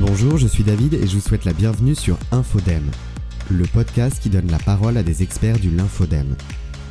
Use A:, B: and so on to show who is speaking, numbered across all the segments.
A: Bonjour, je suis David et je vous souhaite la bienvenue sur Infodem, le podcast qui donne la parole à des experts du lymphodème.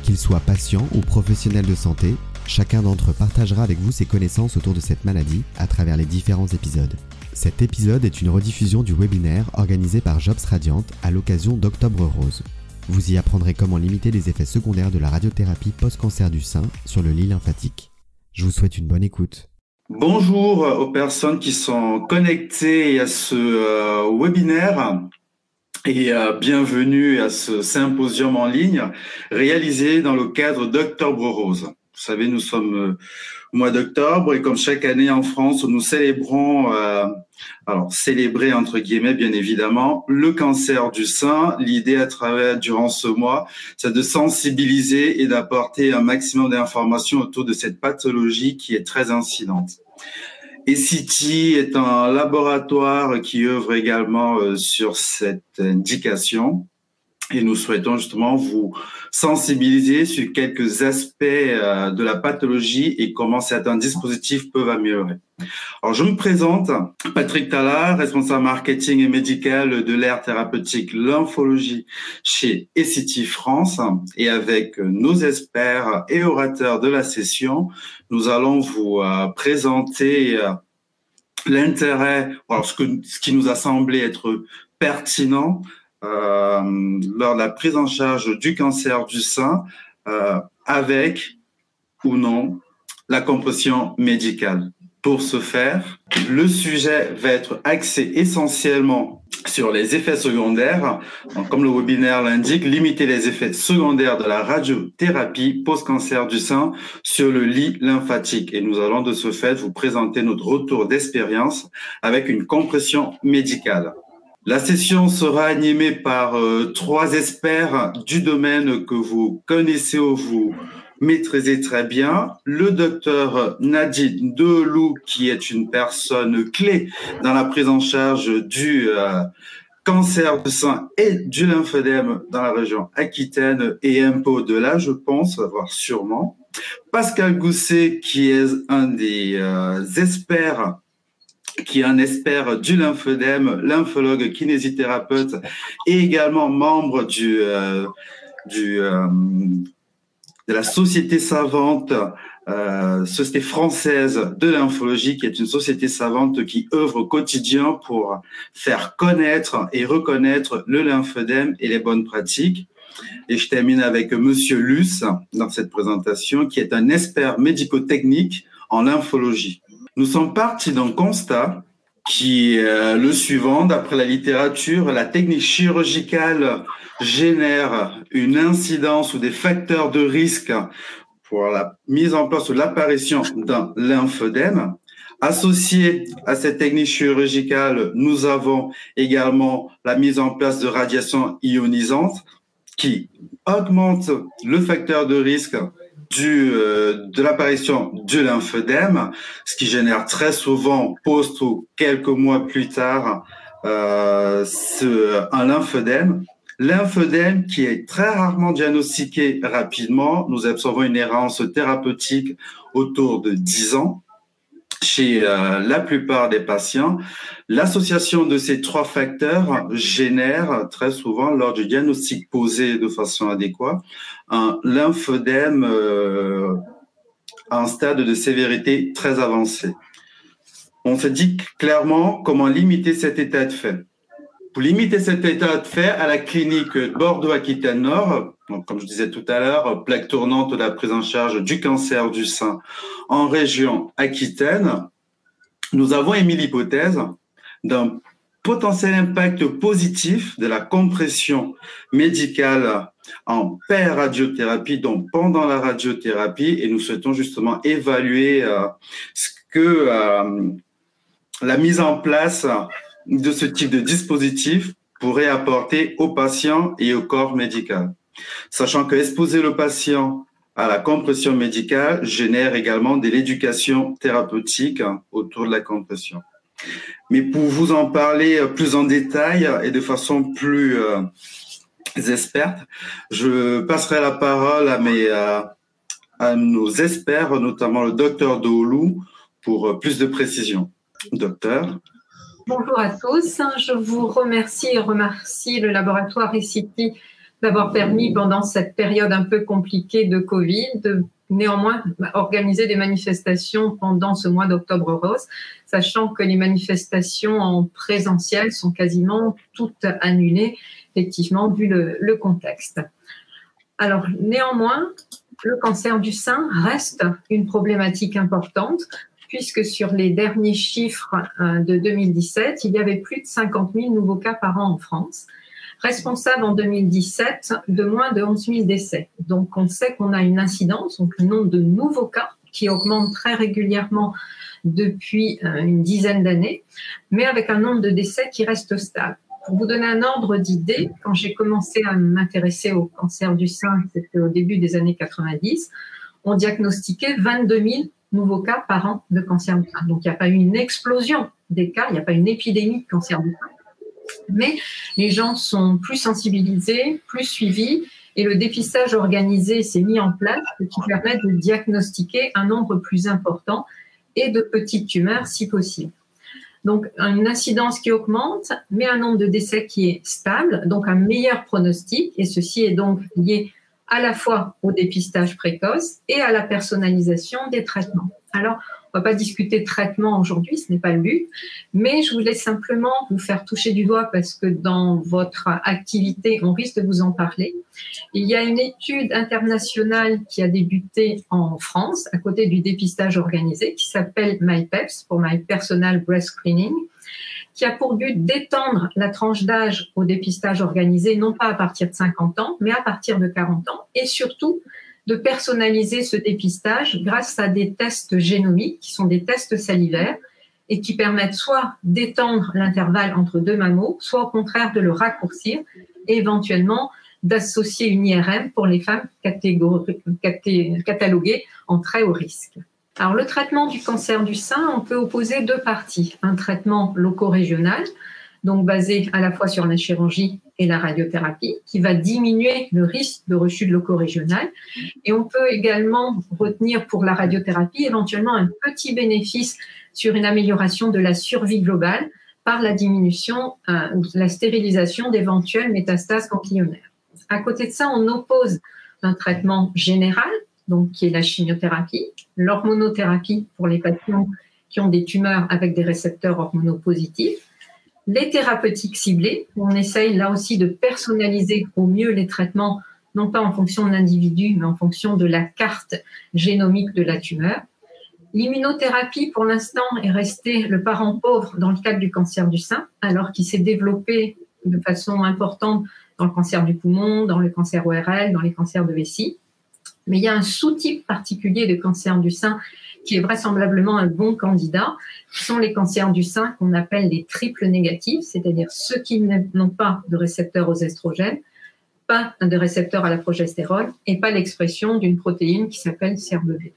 A: Qu'ils soient patients ou professionnels de santé, chacun d'entre eux partagera avec vous ses connaissances autour de cette maladie à travers les différents épisodes. Cet épisode est une rediffusion du webinaire organisé par Jobs Radiant à l'occasion d'Octobre Rose. Vous y apprendrez comment limiter les effets secondaires de la radiothérapie post-cancer du sein sur le lit lymphatique. Je vous souhaite une bonne écoute.
B: Bonjour aux personnes qui sont connectées à ce euh, webinaire et euh, bienvenue à ce symposium en ligne réalisé dans le cadre d'Octobre Rose. Vous savez, nous sommes mois d'octobre et comme chaque année en France, nous célébrons, euh, alors célébrer entre guillemets bien évidemment, le cancer du sein. L'idée à travers durant ce mois, c'est de sensibiliser et d'apporter un maximum d'informations autour de cette pathologie qui est très incidente. ECT est un laboratoire qui œuvre également euh, sur cette indication et nous souhaitons justement vous sensibiliser sur quelques aspects euh, de la pathologie et comment certains dispositifs peuvent améliorer. Alors, je me présente, Patrick Tallard, responsable marketing et médical de l'ère thérapeutique lymphologie chez ECT France. Et avec nos experts et orateurs de la session, nous allons vous euh, présenter euh, l'intérêt, ce, qui nous a semblé être pertinent lors de la prise en charge du cancer du sein euh, avec ou non la compression médicale. Pour ce faire, le sujet va être axé essentiellement sur les effets secondaires. comme le webinaire l'indique, limiter les effets secondaires de la radiothérapie post-cancer du sein sur le lit lymphatique. Et nous allons de ce fait vous présenter notre retour d'expérience avec une compression médicale. La session sera animée par euh, trois experts du domaine que vous connaissez ou vous maîtrisez très bien. Le docteur Nadine Delou, qui est une personne clé dans la prise en charge du euh, cancer du sein et du lymphodème dans la région Aquitaine et un peu au-delà, je pense, voire sûrement. Pascal Gousset, qui est un des euh, experts qui est un expert du lymphedème, lymphologue, kinésithérapeute et également membre du, euh, du, euh, de la société savante, euh, société française de lymphologie, qui est une société savante qui œuvre au quotidien pour faire connaître et reconnaître le lymphedème et les bonnes pratiques. Et je termine avec Monsieur Luce dans cette présentation, qui est un expert médico-technique en lymphologie. Nous sommes partis d'un constat qui est euh, le suivant. D'après la littérature, la technique chirurgicale génère une incidence ou des facteurs de risque pour la mise en place ou l'apparition d'un lymphedème. Associé à cette technique chirurgicale, nous avons également la mise en place de radiations ionisantes qui augmentent le facteur de risque du, euh, de l'apparition du lymphedème, ce qui génère très souvent, post ou quelques mois plus tard, euh, ce, un lymphedème. Lymphedème qui est très rarement diagnostiqué rapidement. Nous observons une errance thérapeutique autour de 10 ans chez euh, la plupart des patients. L'association de ces trois facteurs génère très souvent, lors du diagnostic posé de façon adéquate, un lymphedème euh, à un stade de sévérité très avancé. On se dit clairement comment limiter cet état de fait. Pour limiter cet état de fait, à la clinique Bordeaux-Aquitaine-Nord, comme je disais tout à l'heure, plaque tournante de la prise en charge du cancer du sein en région Aquitaine, nous avons émis l'hypothèse d'un potentiel impact positif de la compression médicale en per-radiothérapie, donc pendant la radiothérapie, et nous souhaitons justement évaluer euh, ce que euh, la mise en place de ce type de dispositif pourrait apporter aux patients et au corps médical. Sachant que exposer le patient à la compression médicale génère également de l'éducation thérapeutique autour de la compression. Mais pour vous en parler plus en détail et de façon plus euh, experte, je passerai la parole à, mes, euh, nos experts, notamment le docteur Doulou, pour plus de précision. Docteur
C: Bonjour à tous. Je vous remercie et remercie le laboratoire ICT d'avoir permis pendant cette période un peu compliquée de Covid néanmoins organiser des manifestations pendant ce mois d'octobre rose, sachant que les manifestations en présentiel sont quasiment toutes annulées, effectivement, vu le, le contexte. Alors, néanmoins, le cancer du sein reste une problématique importante puisque sur les derniers chiffres euh, de 2017, il y avait plus de 50 000 nouveaux cas par an en France, responsable en 2017 de moins de 11 000 décès. Donc on sait qu'on a une incidence, donc le nombre de nouveaux cas qui augmente très régulièrement depuis euh, une dizaine d'années, mais avec un nombre de décès qui reste stable. Pour vous donner un ordre d'idée, quand j'ai commencé à m'intéresser au cancer du sein, c'était au début des années 90, on diagnostiquait 22 000 nouveaux cas par an de cancer du sein. Donc il n'y a pas eu une explosion des cas, il n'y a pas une épidémie de cancer du sein. Mais les gens sont plus sensibilisés, plus suivis, et le dépistage organisé s'est mis en place, ce qui permet de diagnostiquer un nombre plus important et de petites tumeurs si possible. Donc une incidence qui augmente, mais un nombre de décès qui est stable, donc un meilleur pronostic, et ceci est donc lié à la fois au dépistage précoce et à la personnalisation des traitements. Alors, on va pas discuter de traitement aujourd'hui, ce n'est pas le but, mais je voulais simplement vous faire toucher du doigt parce que dans votre activité, on risque de vous en parler. Il y a une étude internationale qui a débuté en France à côté du dépistage organisé qui s'appelle MyPeps pour My Personal Breast Screening qui a pour but d'étendre la tranche d'âge au dépistage organisé, non pas à partir de 50 ans, mais à partir de 40 ans, et surtout de personnaliser ce dépistage grâce à des tests génomiques, qui sont des tests salivaires, et qui permettent soit d'étendre l'intervalle entre deux mammos, soit au contraire de le raccourcir, et éventuellement d'associer une IRM pour les femmes cataloguées en très haut risque. Alors, le traitement du cancer du sein, on peut opposer deux parties. Un traitement loco-régional, donc basé à la fois sur la chirurgie et la radiothérapie, qui va diminuer le risque de rechute loco-régionale. Et on peut également retenir pour la radiothérapie éventuellement un petit bénéfice sur une amélioration de la survie globale par la diminution euh, ou la stérilisation d'éventuelles métastases ganglionnaires. À côté de ça, on oppose un traitement général donc qui est la chimiothérapie, l'hormonothérapie pour les patients qui ont des tumeurs avec des récepteurs hormonaux positifs, les thérapeutiques ciblées, on essaye là aussi de personnaliser au mieux les traitements, non pas en fonction de l'individu, mais en fonction de la carte génomique de la tumeur. L'immunothérapie, pour l'instant, est restée le parent pauvre dans le cadre du cancer du sein, alors qu'il s'est développé de façon importante dans le cancer du poumon, dans le cancer ORL, dans les cancers de vessie. Mais il y a un sous-type particulier de cancer du sein qui est vraisemblablement un bon candidat, sont les cancers du sein qu'on appelle les triples négatifs, c'est-à-dire ceux qui n'ont pas de récepteur aux estrogènes, pas de récepteur à la progestérone et pas l'expression d'une protéine qui s'appelle CERBV.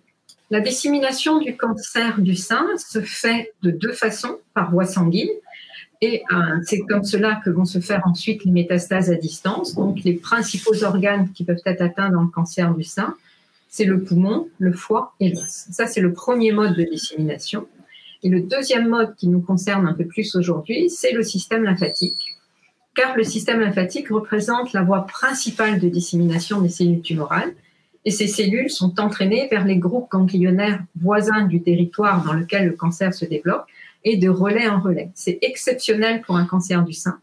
C: La dissémination du cancer du sein se fait de deux façons, par voie sanguine, et euh, c'est comme cela que vont se faire ensuite les métastases à distance. Donc les principaux organes qui peuvent être atteints dans le cancer du sein, c'est le poumon, le foie et l'os. Ça, c'est le premier mode de dissémination. Et le deuxième mode qui nous concerne un peu plus aujourd'hui, c'est le système lymphatique. Car le système lymphatique représente la voie principale de dissémination des cellules tumorales. Et ces cellules sont entraînées vers les groupes ganglionnaires voisins du territoire dans lequel le cancer se développe et de relais en relais. C'est exceptionnel pour un cancer du sein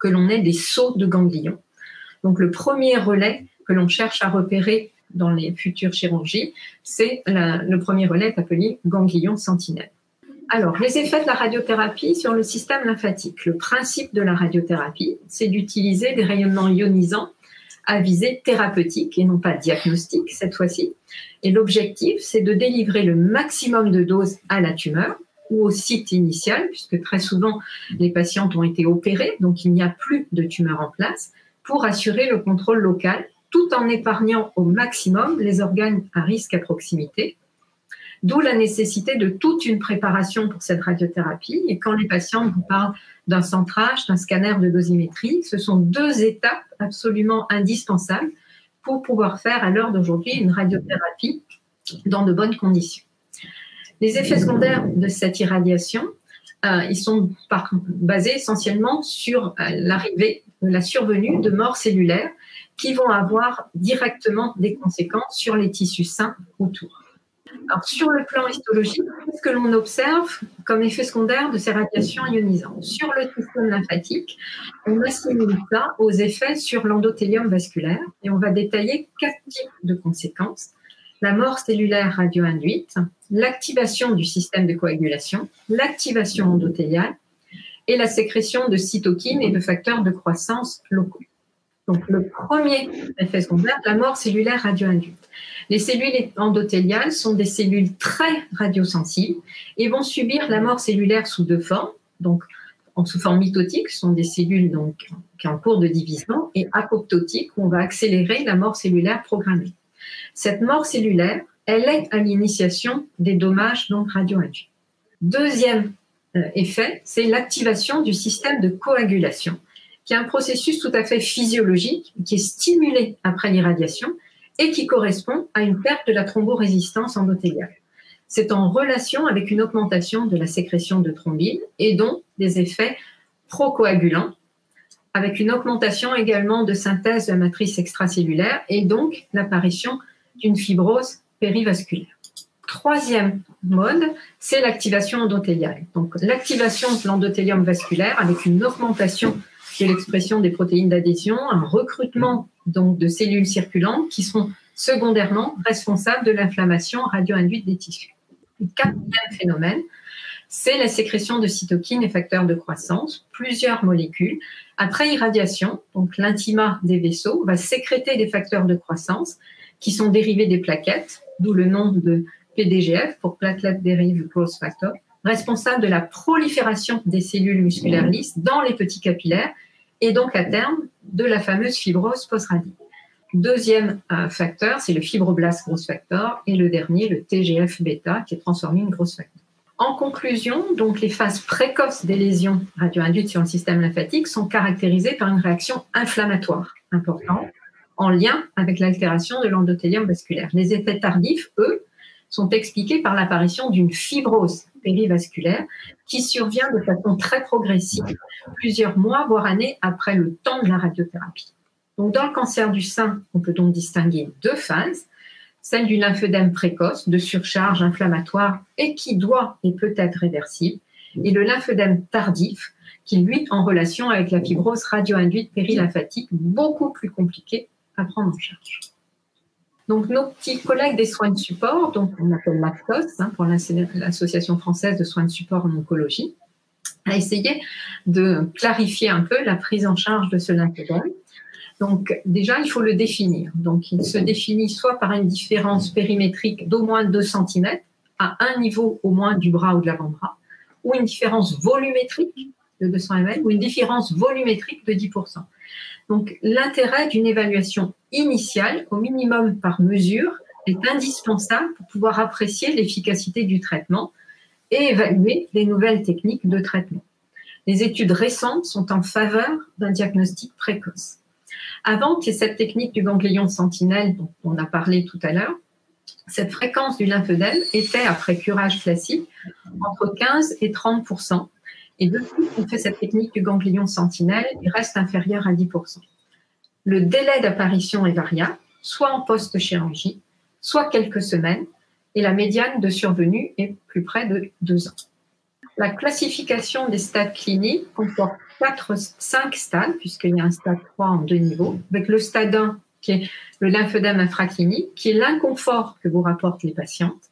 C: que l'on ait des sauts de ganglions. Donc le premier relais que l'on cherche à repérer dans les futures chirurgies, c'est le premier relais appelé ganglion sentinelle. Alors, les effets de la radiothérapie sur le système lymphatique. Le principe de la radiothérapie, c'est d'utiliser des rayonnements ionisants à visée thérapeutique et non pas diagnostique cette fois-ci. Et l'objectif, c'est de délivrer le maximum de doses à la tumeur ou au site initial, puisque très souvent les patientes ont été opérées, donc il n'y a plus de tumeur en place, pour assurer le contrôle local, tout en épargnant au maximum les organes à risque à proximité. D'où la nécessité de toute une préparation pour cette radiothérapie. Et quand les patients vous parlent d'un centrage, d'un scanner de dosimétrie, ce sont deux étapes absolument indispensables pour pouvoir faire à l'heure d'aujourd'hui une radiothérapie dans de bonnes conditions. Les effets secondaires de cette irradiation, euh, ils sont basés essentiellement sur euh, l'arrivée, la survenue de morts cellulaires qui vont avoir directement des conséquences sur les tissus sains autour. Alors, sur le plan histologique, qu'est-ce que l'on observe comme effet secondaire de ces radiations ionisantes? Sur le système lymphatique, on assimile ça aux effets sur l'endothélium vasculaire et on va détailler quatre types de conséquences. La mort cellulaire radio-induite, l'activation du système de coagulation, l'activation endothéliale et la sécrétion de cytokines et de facteurs de croissance locaux. Donc, le premier effet secondaire, la mort cellulaire radio-induite. Les cellules endothéliales sont des cellules très radiosensibles et vont subir la mort cellulaire sous deux formes. Donc, sous forme mitotique, ce sont des cellules donc, qui sont en cours de division, et apoptotique, où on va accélérer la mort cellulaire programmée. Cette mort cellulaire, elle est à l'initiation des dommages donc radioinduits. Deuxième euh, effet, c'est l'activation du système de coagulation, qui est un processus tout à fait physiologique, qui est stimulé après l'irradiation et qui correspond à une perte de la thromborésistance endothéliale. C'est en relation avec une augmentation de la sécrétion de thrombine et donc des effets procoagulants, avec une augmentation également de synthèse de la matrice extracellulaire et donc l'apparition d'une fibrose périvasculaire. Troisième mode, c'est l'activation endothéliale. Donc l'activation de l'endothélium vasculaire avec une augmentation de l'expression des protéines d'adhésion, un recrutement donc de cellules circulantes qui sont secondairement responsables de l'inflammation radio-induite des tissus. Le quatrième phénomène, c'est la sécrétion de cytokines et facteurs de croissance, plusieurs molécules. Après irradiation, donc l'intima des vaisseaux va sécréter des facteurs de croissance qui sont dérivés des plaquettes, d'où le nom de PDGF pour Platelet Derived Growth Factor, responsable de la prolifération des cellules musculaires lisses dans les petits capillaires et donc à terme de la fameuse fibrose post-radique. Deuxième euh, facteur, c'est le fibroblast growth factor et le dernier, le TGF-bêta, qui est transformé en growth factor. En conclusion, donc les phases précoces des lésions radioinduites sur le système lymphatique sont caractérisées par une réaction inflammatoire importante en lien avec l'altération de l'endothélium vasculaire. Les effets tardifs, eux, sont expliqués par l'apparition d'une fibrose périvasculaire qui survient de façon très progressive, plusieurs mois, voire années après le temps de la radiothérapie. Donc, dans le cancer du sein, on peut donc distinguer deux phases. Celle du lymphœdème précoce, de surcharge inflammatoire et qui doit et peut être réversible, et le lymphœdème tardif, qui lui en relation avec la fibrose radio-induite périlymphatique, beaucoup plus compliquée à prendre en charge. Donc, nos petits collègues des soins de support, donc on appelle l'AFCOS, hein, pour l'Association française de soins de support en oncologie, a essayé de clarifier un peu la prise en charge de ce lymphedème. Donc, déjà, il faut le définir. Donc, il se définit soit par une différence périmétrique d'au moins 2 cm à un niveau au moins du bras ou de l'avant-bras, ou une différence volumétrique de 200 ml, ou une différence volumétrique de 10%. Donc, l'intérêt d'une évaluation initiale, au minimum par mesure, est indispensable pour pouvoir apprécier l'efficacité du traitement et évaluer les nouvelles techniques de traitement. Les études récentes sont en faveur d'un diagnostic précoce. Avant que cette technique du ganglion sentinelle dont on a parlé tout à l'heure, cette fréquence du lymphedème était, après curage classique, entre 15 et 30% et depuis qu'on fait cette technique du ganglion sentinelle, il reste inférieur à 10%. Le délai d'apparition est variable, soit en post-chirurgie, soit quelques semaines, et la médiane de survenue est plus près de deux ans. La classification des stades cliniques comporte 4, 5 stades, puisqu'il y a un stade 3 en deux niveaux, avec le stade 1 qui est le lymphœdème infraclinique, qui est l'inconfort que vous rapportent les patientes.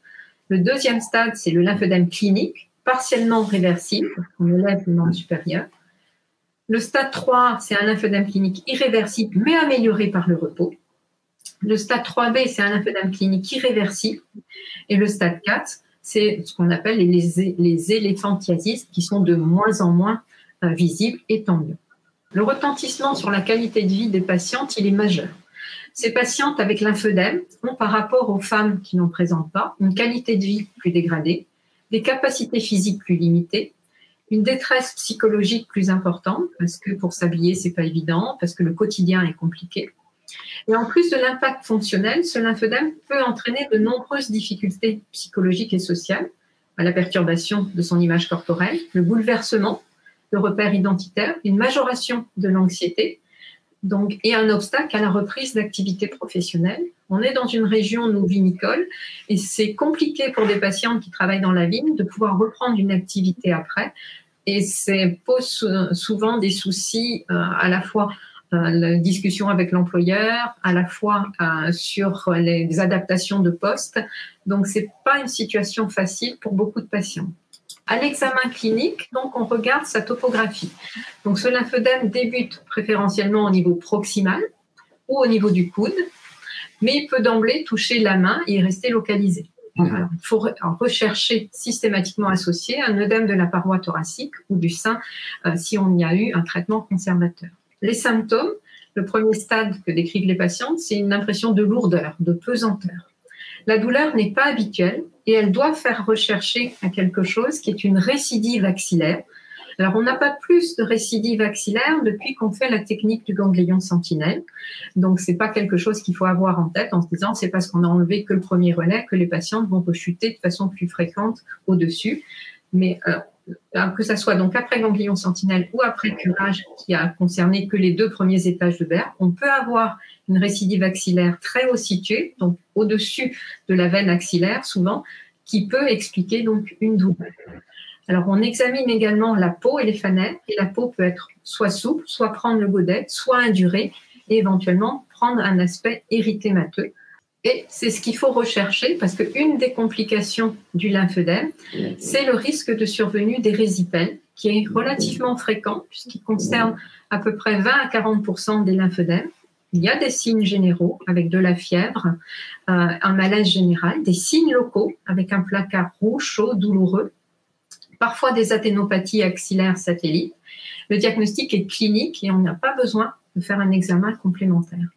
C: Le deuxième stade, c'est le lymphœdème clinique, partiellement réversible, on élève le membre supérieur. Le stade 3, c'est un lymphœdème clinique irréversible, mais amélioré par le repos. Le stade 3B, c'est un lymphœdème clinique irréversible. Et le stade 4, c'est ce qu'on appelle les, éléphantiasis, qui sont de moins en moins euh, visibles, et tant mieux. Le retentissement sur la qualité de vie des patientes, il est majeur. Ces patientes avec lymphœdème ont, par rapport aux femmes qui n'en présentent pas, une qualité de vie plus dégradée, des capacités physiques plus limitées, une détresse psychologique plus importante parce que pour s'habiller c'est pas évident, parce que le quotidien est compliqué. Et en plus de l'impact fonctionnel, ce lymphœdème peut entraîner de nombreuses difficultés psychologiques et sociales, à la perturbation de son image corporelle, le bouleversement de repères identitaires, une majoration de l'anxiété, donc, et un obstacle à la reprise d'activité professionnelle. On est dans une région, nous, vinicole, et c'est compliqué pour des patientes qui travaillent dans la vigne de pouvoir reprendre une activité après. Et ça pose souvent des soucis euh, à la fois euh, la discussion avec l'employeur, à la fois euh, sur les adaptations de poste. Donc, c'est pas une situation facile pour beaucoup de patients. À l'examen clinique, donc, on regarde sa topographie. Donc, ce lymphœdème débute préférentiellement au niveau proximal ou au niveau du coude, mais il peut d'emblée toucher la main et rester localisé. il faut rechercher systématiquement associé un œdème de la paroi thoracique ou du sein euh, si on y a eu un traitement conservateur. Les symptômes, le premier stade que décrivent les patientes, c'est une impression de lourdeur, de pesanteur. La douleur n'est pas habituelle et elle doit faire rechercher à quelque chose qui est une récidive axillaire. Alors, on n'a pas plus de récidive axillaire depuis qu'on fait la technique du ganglion sentinelle. Donc, c'est pas quelque chose qu'il faut avoir en tête en se disant c'est parce qu'on a enlevé que le premier relais que les patientes vont rechuter de façon plus fréquente au-dessus. Mais euh, que ça soit donc après ganglion sentinelle ou après curage qui a concerné que les deux premiers étages de verre, on peut avoir une récidive axillaire très haut située, donc au-dessus de la veine axillaire souvent, qui peut expliquer donc une douleur. Alors on examine également la peau et les fanères, et la peau peut être soit souple, soit prendre le godet, soit indurée, et éventuellement prendre un aspect érythémateux. Et c'est ce qu'il faut rechercher parce qu'une des complications du lymphœdème, c'est le risque de survenue des résipèles, qui est relativement fréquent puisqu'il concerne à peu près 20 à 40% des lymphœdèmes. Il y a des signes généraux avec de la fièvre, euh, un malaise général, des signes locaux avec un placard rouge, chaud, douloureux, parfois des athénopathies axillaires satellites. Le diagnostic est clinique et on n'a pas besoin de faire un examen complémentaire.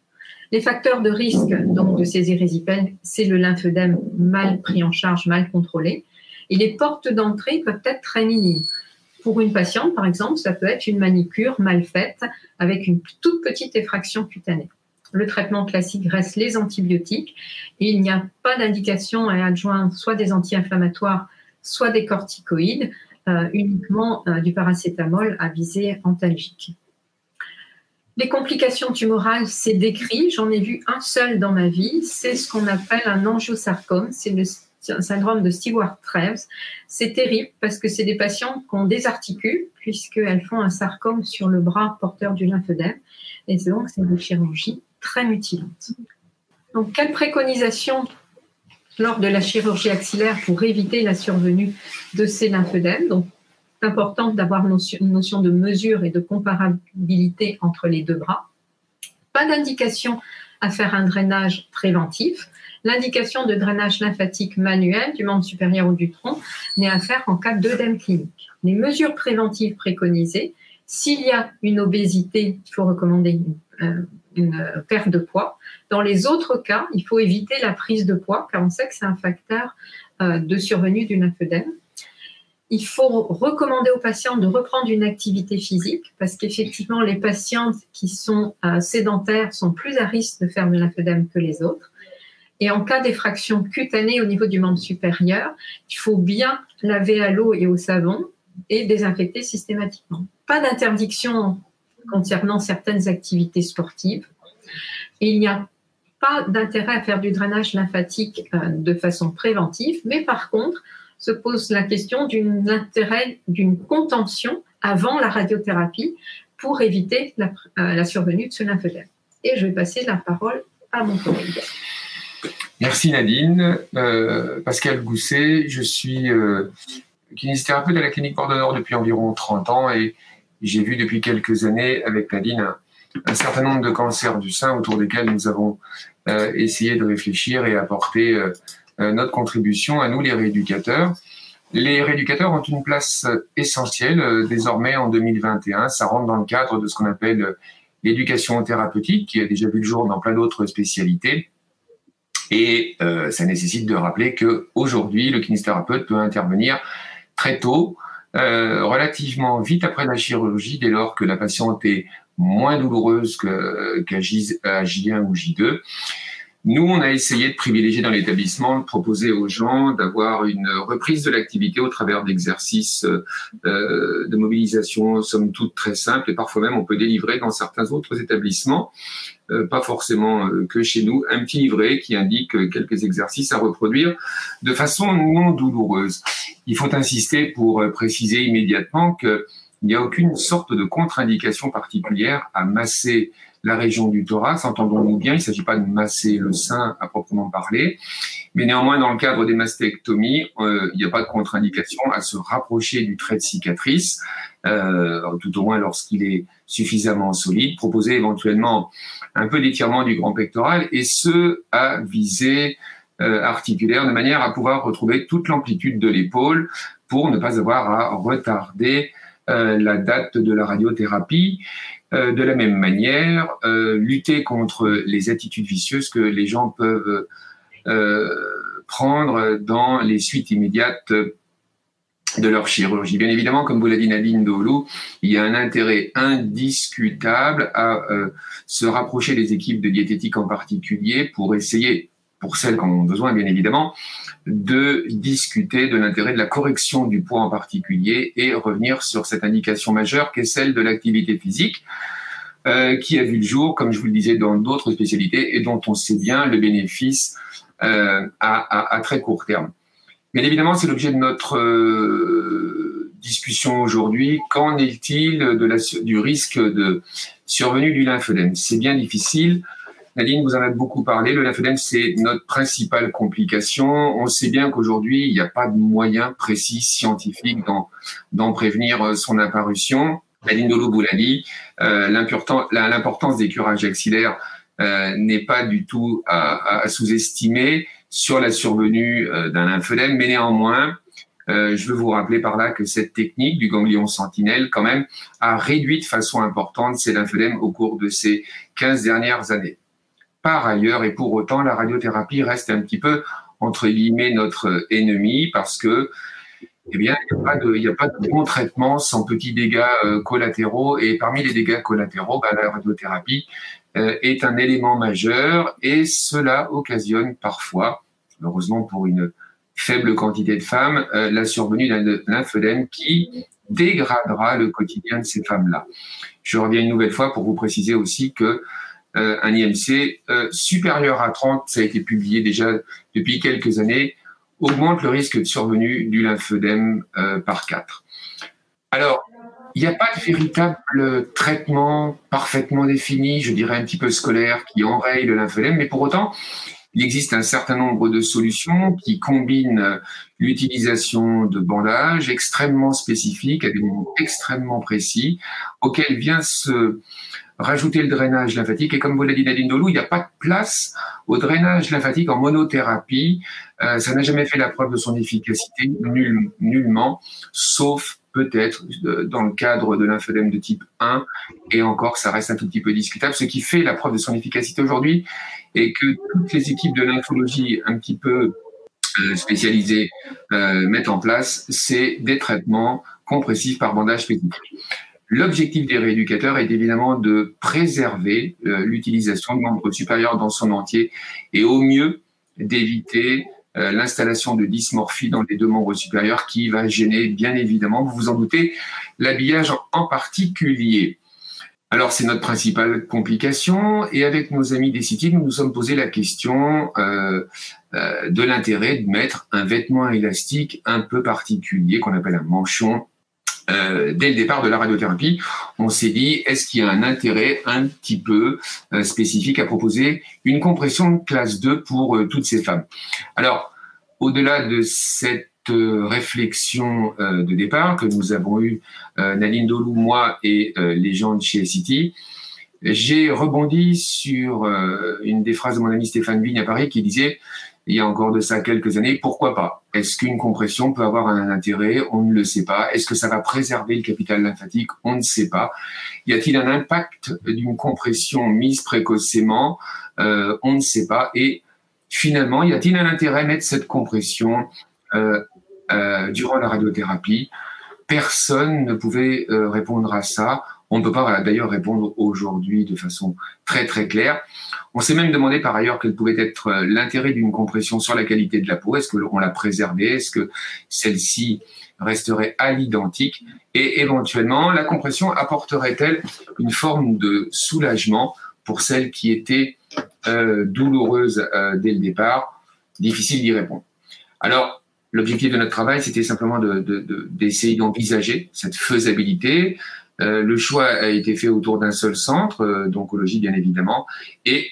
C: Les facteurs de risque donc de ces érésipèles, c'est le lymphœdème mal pris en charge, mal contrôlé. Et les portes d'entrée peuvent être très minimes. Pour une patiente, par exemple, ça peut être une manicure mal faite avec une toute petite effraction cutanée. Le traitement classique reste les antibiotiques et il n'y a pas d'indication à adjoindre soit des anti-inflammatoires, soit des corticoïdes, euh, uniquement euh, du paracétamol à visée antalgique. Les complications tumorales, c'est décrit. J'en ai vu un seul dans ma vie. C'est ce qu'on appelle un angiosarcome. C'est le syndrome de Stewart-Treves. C'est terrible parce que c'est des patients qu'on désarticule puisqu'elles font un sarcome sur le bras porteur du lymphœdème. Et donc, c'est une chirurgie très mutilante. Donc, quelle préconisation lors de la chirurgie axillaire pour éviter la survenue de ces lymphœdèmes Donc, important d'avoir une notion de mesure et de comparabilité entre les deux bras. Pas d'indication à faire un drainage préventif. L'indication de drainage lymphatique manuel du membre supérieur ou du tronc n'est à faire en cas d'œdème clinique. Les mesures préventives préconisées, s'il y a une obésité, il faut recommander une, euh, perte de poids. Dans les autres cas, il faut éviter la prise de poids car on sait que c'est un facteur euh, de survenue du lymphœdème il faut recommander aux patients de reprendre une activité physique parce qu'effectivement, les patientes qui sont euh, sédentaires sont plus à risque de faire de lymphœdème que les autres. Et en cas d'effraction cutanée au niveau du membre supérieur, il faut bien laver à l'eau et au savon et désinfecter systématiquement. Pas d'interdiction concernant certaines activités sportives. Il n'y a pas d'intérêt à faire du drainage lymphatique euh, de façon préventive, mais par contre, se pose la question d'un intérêt d'une contention avant la radiothérapie pour éviter la, euh, survenue de ce lymphœdème. Et je vais passer la parole à mon collègue.
D: Merci Nadine. Euh, Pascal Gousset, je suis euh, kinésithérapeute à la clinique Port Nord depuis environ 30 ans et j'ai vu depuis quelques années avec Nadine un, certain nombre de cancers du sein autour desquels nous avons essayé de réfléchir et apporter notre contribution à nous, les rééducateurs. Les rééducateurs ont une place essentielle euh, désormais en 2021. Ça rentre dans le cadre de ce qu'on appelle euh, l'éducation thérapeutique, qui a déjà vu le jour dans plein d'autres spécialités. Et ça nécessite de rappeler que aujourd'hui, le kinésithérapeute peut intervenir très tôt, relativement vite après la chirurgie, dès lors que la patiente est moins douloureuse qu'à J1 ou J2. Nous, on a essayé de privilégier dans l'établissement, de proposer aux gens d'avoir une reprise de l'activité au travers d'exercices euh, de mobilisation, somme toute très simples, et parfois même on peut délivrer dans certains autres établissements, euh, pas forcément euh, que chez nous, un petit livret qui indique quelques exercices à reproduire de façon non douloureuse. Il faut insister pour préciser immédiatement qu'il n'y a aucune sorte de contre-indication particulière à masser la région du thorax, entendons-nous bien, il ne s'agit pas de masser le sein à proprement parler, mais néanmoins dans le cadre des mastectomies, euh, il n'y a pas de contre-indication à se rapprocher du trait de cicatrice, euh, tout au moins lorsqu'il est suffisamment solide, proposer éventuellement un peu d'étirement du grand pectoral et ce à visée euh, articulaire de manière à pouvoir retrouver toute l'amplitude de l'épaule pour ne pas avoir à retarder la date de la radiothérapie euh, de la même manière, euh, lutter contre les attitudes vicieuses que les gens peuvent euh, prendre dans les suites immédiates de leur chirurgie. Bien évidemment, comme vous l'a dit Nadine Dolou, il y a un intérêt indiscutable à se rapprocher des équipes de diététique en particulier pour essayer, pour celles qui en ont besoin bien évidemment, de discuter de l'intérêt de la correction du poids en particulier et revenir sur cette indication majeure qui est celle de l'activité physique. Euh, qui a vu le jour, comme je vous le disais, dans d'autres spécialités et dont on sait bien le bénéfice euh, à, à, très court terme. Bien évidemment, c'est l'objet de notre euh, discussion aujourd'hui. Qu'en est-il du risque de survenue du lymphœdème C'est bien difficile. Nadine, vous en avez beaucoup parlé. Le lymphœdème, c'est notre principale complication. On sait bien qu'aujourd'hui, il n'y a pas de moyen précis scientifique d'en prévenir son apparition. Nadine euh, l'importance des curages axillaires euh, n'est pas du tout à, sous-estimer sur la survenue euh, d'un lymphœdème, mais néanmoins, je veux vous rappeler par là que cette technique du ganglion sentinelle, quand même, a réduit de façon importante ces lymphœdèmes au cours de ces 15 dernières années. Par ailleurs, et pour autant, la radiothérapie reste un petit peu, entre guillemets, notre ennemi parce que eh bien, il n'y a, pas de, bon traitement sans petits dégâts euh, collatéraux. Et parmi les dégâts collatéraux, bah, la radiothérapie euh, est un élément majeur et cela occasionne parfois, heureusement pour une faible quantité de femmes, euh, la survenue d'un lymphœdème qui dégradera le quotidien de ces femmes-là. Je reviens une nouvelle fois pour vous préciser aussi que un IMC supérieur à 30, ça a été publié déjà depuis quelques années, augmente le risque de survenue du lymphœdème euh, par 4. Alors, il n'y a pas de véritable traitement parfaitement défini, je dirais un petit peu scolaire, qui enraye le lymphœdème, mais pour autant, il existe un certain nombre de solutions qui combinent l'utilisation de bandages extrêmement spécifiques, à des niveaux extrêmement précis, auxquels vient se rajouter le drainage lymphatique. Et comme vous l'a dit Nadine Dolou, il n'y a pas de place au drainage lymphatique en monothérapie. Euh, ça n'a jamais fait la preuve de son efficacité, nullement, sauf peut-être euh, dans le cadre de lymphœdème de type 1, et encore, ça reste un tout petit peu discutable. Ce qui fait la preuve de son efficacité aujourd'hui est que toutes les équipes de lymphologie un petit peu euh, spécialisées mettent en place, c'est des traitements compressifs par bandage spécifique. L'objectif des rééducateurs est évidemment de préserver euh, l'utilisation de membres supérieurs dans son entier et au mieux d'éviter euh, l'installation de dysmorphie dans les deux membres supérieurs qui va gêner bien évidemment, vous vous en doutez, l'habillage en particulier. Alors c'est notre principale complication et avec nos amis des CITI, nous nous sommes posé la question euh, de l'intérêt de mettre un vêtement élastique un peu particulier qu'on appelle un manchon euh, dès le départ de la radiothérapie, on s'est dit, est-ce qu'il y a un intérêt un petit peu euh, spécifique à proposer une compression de classe 2 pour euh, toutes ces femmes? Alors, au-delà de cette réflexion de départ que nous avons eue, Naline Dolou, moi et les gens de chez City, j'ai rebondi sur une des phrases de mon ami Stéphane Vigne à Paris qui disait il y a encore de ça quelques années, pourquoi pas? Est-ce qu'une compression peut avoir un intérêt? On ne le sait pas. Est-ce que ça va préserver le capital lymphatique? On ne sait pas. Y a-t-il un impact d'une compression mise précocement? Euh, On ne sait pas. Et finalement, y a-t-il un intérêt à mettre cette compression euh, euh, durant la radiothérapie? Personne ne pouvait répondre à ça. On ne peut pas d'ailleurs répondre aujourd'hui de façon très très claire. On s'est même demandé par ailleurs quel pouvait être euh, l'intérêt d'une compression sur la qualité de la peau. Est-ce qu'on la préservait Est-ce que celle-ci resterait à l'identique? Et éventuellement, la compression apporterait-elle une forme de soulagement pour celle qui était euh, douloureuse euh, dès le départ? Difficile d'y répondre. Alors, l'objectif de notre travail, c'était simplement d'essayer de, d'envisager cette faisabilité, euh, le choix a été fait autour d'un seul centre euh, d'oncologie, bien évidemment, et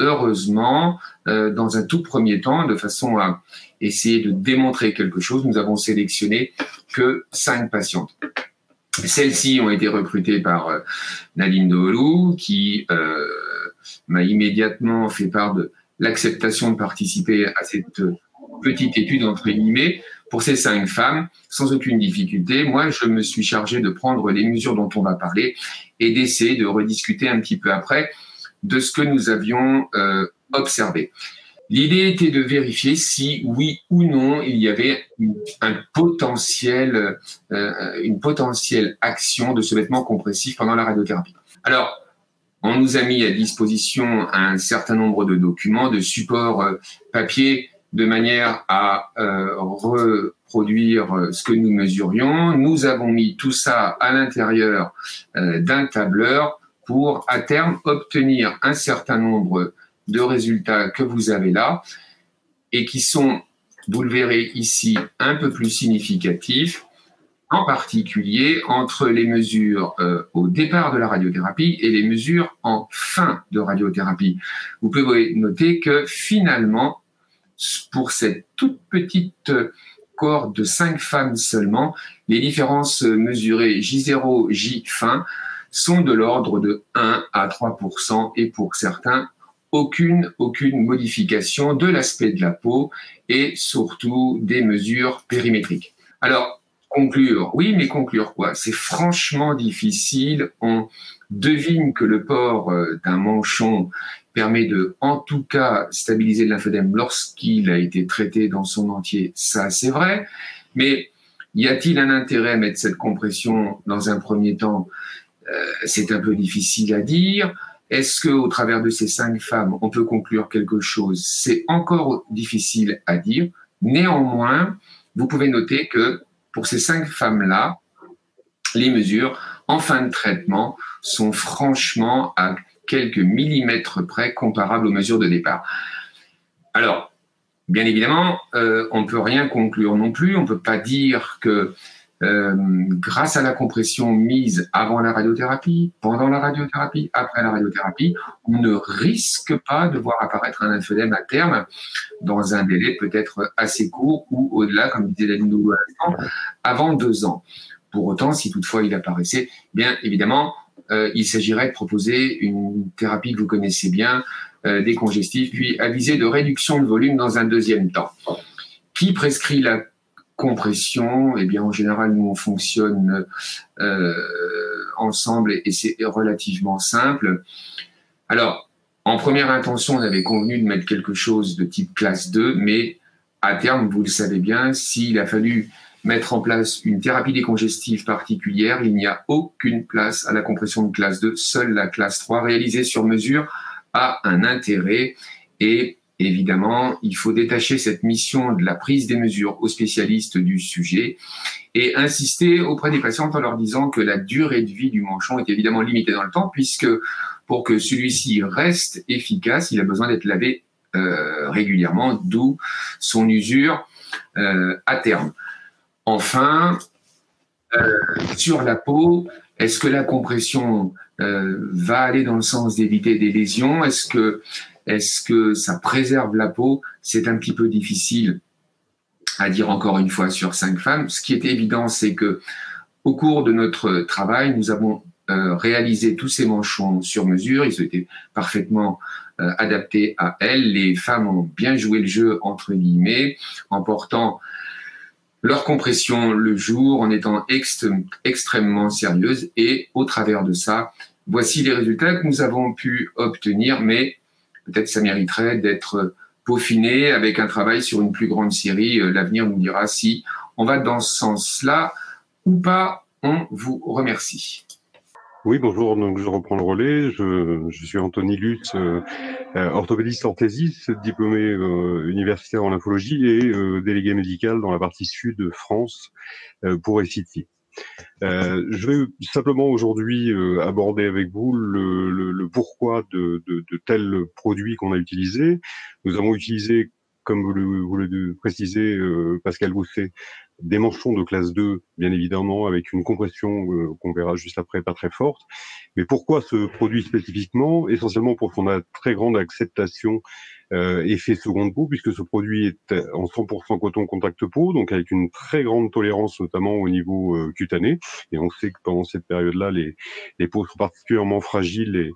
D: heureusement, euh, dans un tout premier temps, de façon à essayer de démontrer quelque chose, nous avons sélectionné que cinq patientes. Celles-ci ont été recrutées par Nadine Doolou, qui m'a immédiatement fait part de l'acceptation de participer à cette petite étude entre guillemets pour ces cinq femmes sans aucune difficulté. Moi, je me suis chargé de prendre les mesures dont on va parler et d'essayer de rediscuter un petit peu après de ce que nous avions euh, observé. L'idée était de vérifier si oui ou non il y avait un potentiel, euh, une potentielle action de ce vêtement compressif pendant la radiothérapie. Alors, on nous a mis à disposition un certain nombre de documents, de supports euh, papier de manière à euh, reproduire euh, ce que nous mesurions. Nous avons mis tout ça à l'intérieur euh, d'un tableur pour à terme obtenir un certain nombre de résultats que vous avez là et qui sont, vous le verrez ici, un peu plus significatifs, en particulier entre les mesures au départ de la radiothérapie et les mesures en fin de radiothérapie. Vous pouvez noter que finalement, pour cette toute petite cohorte de cinq femmes seulement, les différences mesurées J0, J fin sont de l'ordre de 1 à 3% et pour certains, aucune, aucune modification de l'aspect de la peau et surtout des mesures périmétriques. Alors, conclure, oui, mais conclure quoi? C'est franchement difficile. On devine que le port euh, d'un manchon permet de, en tout cas, stabiliser le lymphodème lorsqu'il a été traité dans son entier. Ça, c'est vrai. Mais y a-t-il un intérêt à mettre cette compression dans un premier temps? Euh, C'est un peu difficile à dire. Est-ce que, au travers de ces cinq femmes, on peut conclure quelque chose? C'est encore difficile à dire. Néanmoins, vous pouvez noter que pour ces cinq femmes-là, les mesures en fin de traitement sont franchement à quelques millimètres près comparables aux mesures de départ. Alors, bien évidemment, euh, on ne peut rien conclure non plus. On ne peut pas dire que euh, grâce à la compression mise avant la radiothérapie, pendant la radiothérapie, après la radiothérapie, on ne risque pas de voir apparaître un lymphœdème à terme dans un délai peut-être assez court ou au-delà, comme disait la à avant deux ans. Pour autant, si toutefois il apparaissait, bien évidemment, euh, il s'agirait de proposer une thérapie que vous connaissez bien, euh, décongestive, puis aviser de réduction de volume dans un deuxième temps. Qui prescrit la compression? Eh bien, en général, nous, on fonctionne euh, ensemble et c'est relativement simple. Alors, en première intention, on avait convenu de mettre quelque chose de type classe 2, mais à terme, vous le savez bien, s'il a fallu mettre en place une thérapie décongestive particulière, il n'y a aucune place à la compression de classe 2. Seule la classe 3 réalisée sur mesure a un intérêt et évidemment, il faut détacher cette mission de la prise des mesures aux spécialistes du sujet et insister auprès des patients en leur disant que la durée de vie du manchon est évidemment limitée dans le temps puisque pour que celui-ci reste efficace, il a besoin d'être lavé euh, régulièrement, d'où son usure euh, à terme. Enfin, euh, sur la peau, est-ce que la compression euh, va aller dans le sens d'éviter des lésions? Est-ce que, est-ce que ça préserve la peau? C'est un petit peu difficile à dire encore une fois sur cinq femmes. Ce qui est évident, c'est que au cours de notre travail, nous avons euh, réalisé tous ces manchons sur mesure. Ils été parfaitement adaptés à elles. Les femmes ont bien joué le jeu entre guillemets en portant leur compression le jour en étant extrêmement sérieuse et au travers de ça, voici les résultats que nous avons pu obtenir, mais peut-être ça mériterait d'être peaufiné avec un travail sur une plus grande série. Euh, l'avenir nous dira si on va dans ce sens-là ou pas. On vous remercie.
E: Oui, bonjour. Donc, je reprends le relais. Je, je suis Anthony Lutz, euh, euh orthopédiste orthésiste, diplômé euh, universitaire en lymphologie et euh, délégué médical dans la partie sud de France pour City. je vais simplement aujourd'hui aborder avec vous le, le, le pourquoi de, de, de tels produits qu'on a utilisés. Nous avons utilisé comme vous le, vous le précisez, Pascal Bousset, des manchons de classe 2, bien évidemment, avec une compression euh, qu'on verra juste après pas très forte. Mais pourquoi ce produit spécifiquement? Essentiellement pour son très grande acceptation euh, effet seconde peau, puisque ce produit est en 100% coton contact peau, donc avec une très grande tolérance, notamment au niveau euh, cutané. Et on sait que pendant cette période-là, les, les peaux sont particulièrement fragiles et,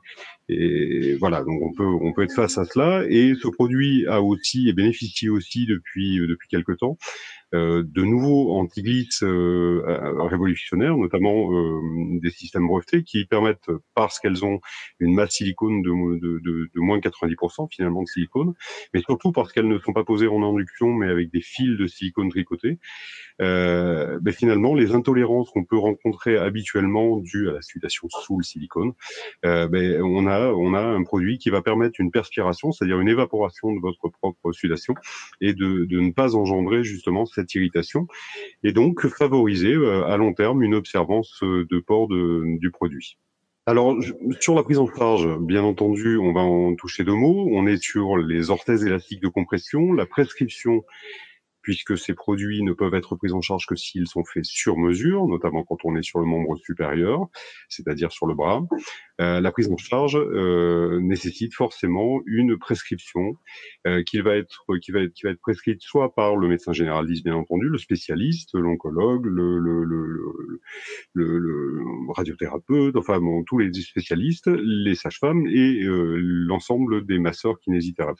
E: et voilà, donc on peut on peut être face à cela. Et ce produit a aussi et bénéficie aussi depuis depuis quelque temps euh, de nouveaux anti-glitz euh, révolutionnaires, notamment euh, des systèmes brevetés qui permettent, parce qu'elles ont une masse silicone de, de, de, de moins de 90% finalement de silicone, mais surtout parce qu'elles ne sont pas posées en induction, mais avec des fils de silicone tricotés, euh, ben finalement, les intolérances qu'on peut rencontrer habituellement dues à la sudation sous le silicone, euh, ben on a on a un produit qui va permettre une perspiration, c'est-à-dire une évaporation de votre propre sudation et de, de ne pas engendrer justement irritation et donc favoriser euh, à long terme une observance de port de, du produit. Alors, sur la prise en charge, bien entendu, on va en toucher deux mots. On est sur les orthèses élastiques de compression, la prescription puisque ces produits ne peuvent être pris en charge que s'ils sont faits sur mesure, notamment quand on est sur le membre supérieur, c'est-à-dire sur le bras. Euh, la prise en charge euh, nécessite forcément une prescription euh, qui va être qui va être va être prescrite soit par le médecin généraliste bien entendu, le spécialiste, l'oncologue, le, le, le, le, radiothérapeute, enfin tous les spécialistes, les sages-femmes et l'ensemble des masseurs kinésithérapeutes.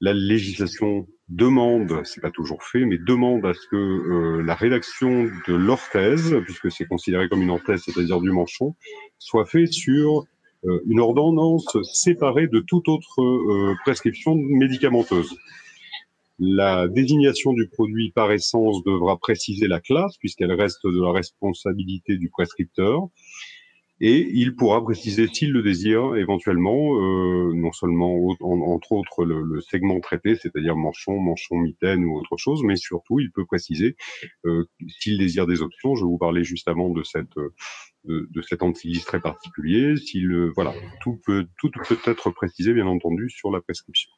E: La législation demande, c'est pas toujours fait, mais demande à ce que euh, la rédaction de l'orthèse, puisque c'est considéré comme une orthèse, c'est-à-dire du manchon, soit fait sur euh, une ordonnance séparée de toute autre euh, prescription médicamenteuse. La désignation du produit par essence devra préciser la classe, puisqu'elle reste de la responsabilité du prescripteur et il pourra préciser s'il le désire éventuellement, euh, non seulement entre autres le, segment traité, c'est-à-dire manchon, manchon, mitaine ou autre chose, mais surtout il peut préciser euh, s'il désire des options. Je vous parlais juste avant de cette de, de cet antilis très particulier. S'il voilà, tout peut tout peut être précisé bien entendu sur la prescription.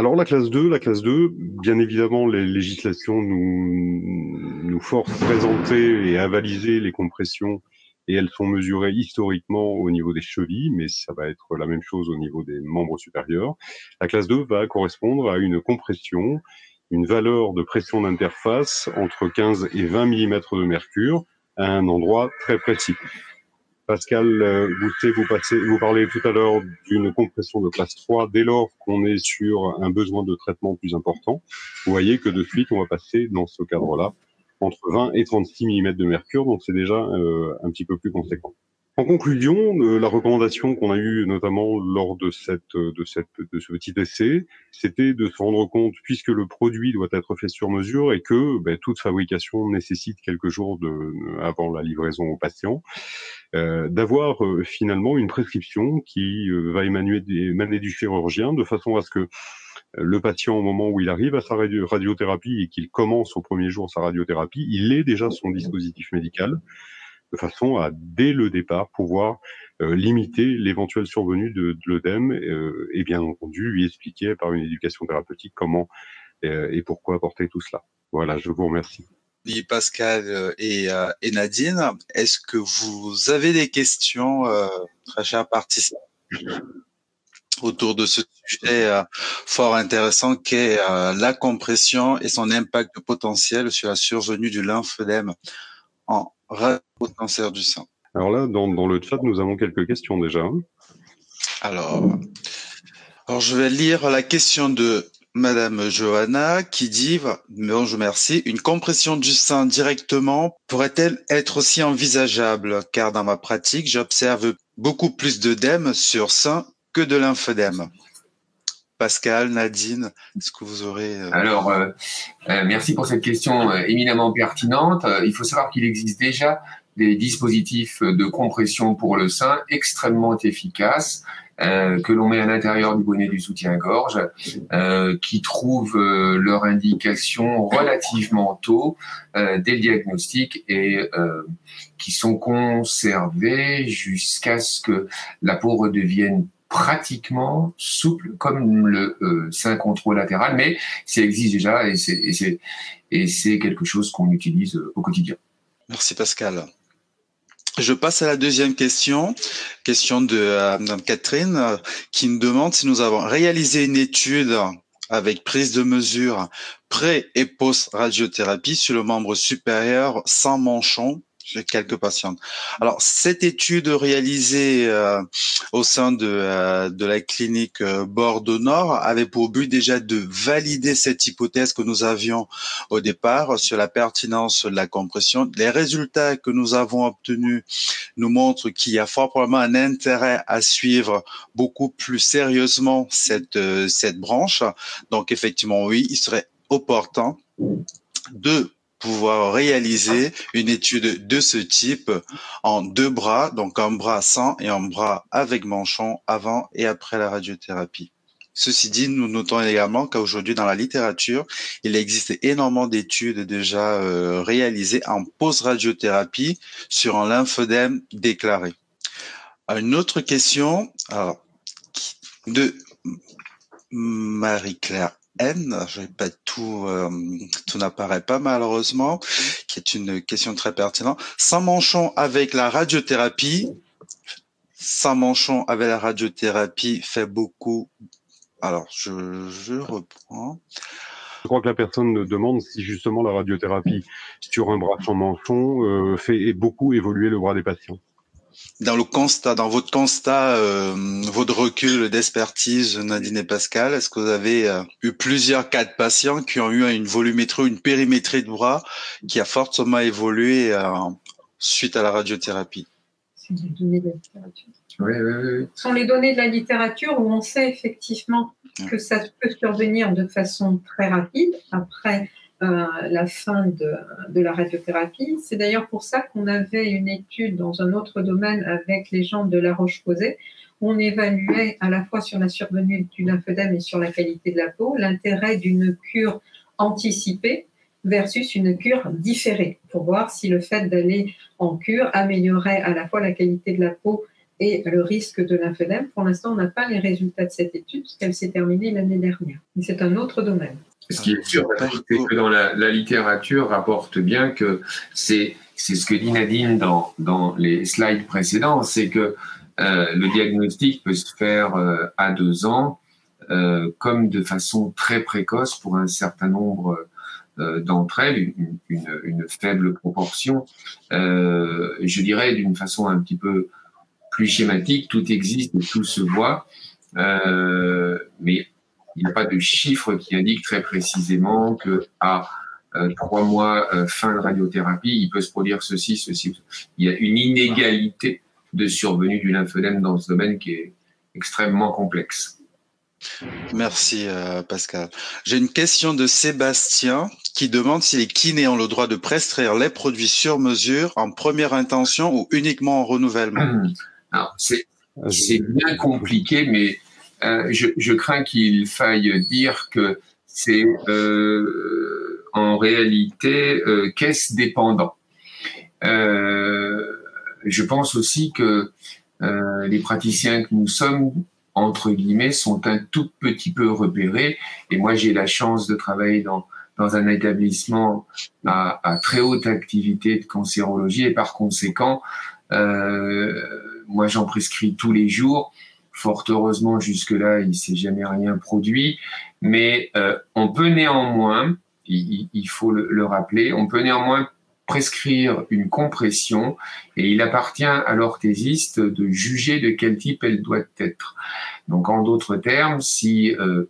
E: Alors la classe 2, la classe 2, bien évidemment, les législations nous, nous forcent à présenter et à les compressions et elles sont mesurées historiquement au niveau des chevilles, mais ça va être la même chose au niveau des membres supérieurs. La classe 2 va correspondre à une compression, une valeur de pression d'interface entre 15 et 20 mm de mercure à un endroit très précis. Pascal vous, vous, passez, vous parlez tout à l'heure d'une compression de classe 3 dès lors qu'on est sur un besoin de traitement plus important. Vous voyez que de suite, on va passer dans ce cadre-là entre 20 et 36 mm de mercure, donc c'est déjà euh, un petit peu plus conséquent. En conclusion, euh, la recommandation qu'on a eue notamment lors de cette de cette de ce petit essai, c'était de se rendre compte, puisque le produit doit être fait sur mesure et que ben, toute fabrication nécessite quelques jours de, avant la livraison au patient, euh, d'avoir euh, finalement une prescription qui va émaner, émaner du chirurgien de façon à ce que le patient, au moment où il arrive à sa radiothérapie et qu'il commence au premier jour sa radiothérapie, il est déjà son dispositif médical, de façon à, dès le départ, pouvoir euh, limiter l'éventuelle survenue de, de l'œdème euh, et bien entendu lui expliquer par une éducation thérapeutique comment euh, et pourquoi apporter tout cela. Voilà, je vous remercie.
B: Pascal et, et Nadine, est-ce que vous avez des questions, très chers participants autour de ce sujet euh, fort intéressant qu'est euh, la compression et son impact potentiel sur la survenue du lymphedème en cancer du sein.
E: Alors là, dans, dans, le chat, nous avons quelques questions déjà.
B: Alors, alors, je vais lire la question de Madame Johanna qui dit, bonjour merci, une compression du sein directement pourrait-elle être aussi envisageable? Car dans ma pratique, j'observe beaucoup plus d'œdème sur sein que de lymphedème. Pascal, Nadine, est-ce que vous aurez...
D: Euh, Alors, euh, euh, merci pour cette question éminemment pertinente. il faut savoir qu'il existe déjà des dispositifs de compression pour le sein extrêmement efficaces que l'on met à l'intérieur du bonnet du soutien-gorge, qui trouvent leur indication relativement tôt dès le diagnostic et qui sont conservés jusqu'à ce que la peau redevienne pratiquement souple comme le sein controlatéral, mais ça existe déjà et c'est quelque chose qu'on utilise au quotidien.
B: Merci Pascal. Je passe à la deuxième question, question de euh, Catherine, euh, qui nous demande si nous avons réalisé une étude avec prise de mesure pré et post-radiothérapie sur le membre supérieur sans manchon j'ai quelques patientes. Alors, cette étude réalisée euh, au sein de, euh, de la clinique euh, Bordeaux Nord avait pour but déjà de valider cette hypothèse que nous avions au départ sur la pertinence de la compression. Les résultats que nous avons obtenus nous montrent qu'il y a fort probablement un intérêt à suivre beaucoup plus sérieusement cette, cette branche. Donc, effectivement, oui, il serait opportun de pouvoir réaliser une étude de ce type en deux bras, donc un bras sans et un bras avec manchon avant et après la radiothérapie. Ceci dit, nous notons également qu'aujourd'hui dans la littérature, il existe énormément d'études déjà euh, réalisées en post-radiothérapie sur un lymphodème déclaré. Une autre question alors, de Marie-Claire N, je pas tout, euh, tout n'apparaît pas malheureusement, qui est une question très pertinente. Sans manchon avec la radiothérapie, sans manchon avec la radiothérapie fait beaucoup. Alors, je, je reprends.
E: Je crois que la personne demande si justement la radiothérapie sur un bras sans manchon euh, fait beaucoup évoluer le bras des patients
B: dans le constat, dans votre constat, euh, votre recul d'expertise, Nadine et Pascal, est-ce que vous avez euh, eu plusieurs cas de patients qui ont eu une volumétrie, une périmétrie de bras qui a fortement évolué euh, suite à la radiothérapie?
C: C'est les données de la littérature. Oui, oui, oui. Ce sont les données de la littérature où on sait effectivement que ça peut survenir de façon très rapide après euh, la fin de, la radiothérapie. C'est d'ailleurs pour ça qu'on avait une étude dans un autre domaine avec les gens de La Roche-Posay. On évaluait à la fois sur la survenue du lymphedème et sur la qualité de la peau l'intérêt d'une cure anticipée versus une cure différée pour voir si le fait d'aller en cure améliorait à la fois la qualité de la peau et le risque de lymphedème. Pour l'instant, on n'a pas les résultats de cette étude parce qu'elle s'est terminée l'année dernière. c'est un autre domaine.
D: Ce qui est sûr, c'est que dans la, littérature rapporte bien que c'est c'est ce que dit Nadine dans, dans les slides précédents, c'est que euh, le diagnostic peut se faire euh, à deux ans, euh, comme de façon très précoce pour un certain nombre d'entre elles, une, une, faible proportion. je dirais d'une façon un petit peu plus schématique, tout existe et tout se voit, mais il n'y a pas de chiffre qui indique très précisément que à euh, trois mois euh, fin de radiothérapie, il peut se produire ceci, ceci. Il y a une inégalité de survenue du lymphedème dans ce domaine qui est extrêmement complexe.
B: Merci euh, Pascal. J'ai une question de Sébastien qui demande si les kinés ont le droit de prescrire les produits sur mesure en première intention ou uniquement en renouvellement.
D: C'est bien compliqué, mais je, je, crains qu'il faille dire que c'est euh, en réalité euh, caisse dépendant. Euh, je pense aussi que euh, les praticiens que nous sommes, entre guillemets, sont un tout petit peu repérés. Et moi, j'ai la chance de travailler dans, dans un établissement à, à, très haute activité de cancérologie et par conséquent, euh, moi, j'en prescris tous les jours Fort heureusement, jusque-là, il s'est jamais rien produit. Mais euh, on peut néanmoins, il, faut le, rappeler, on peut néanmoins prescrire une compression et il appartient à l'orthésiste de juger de quel type elle doit être. Donc en d'autres termes, si euh,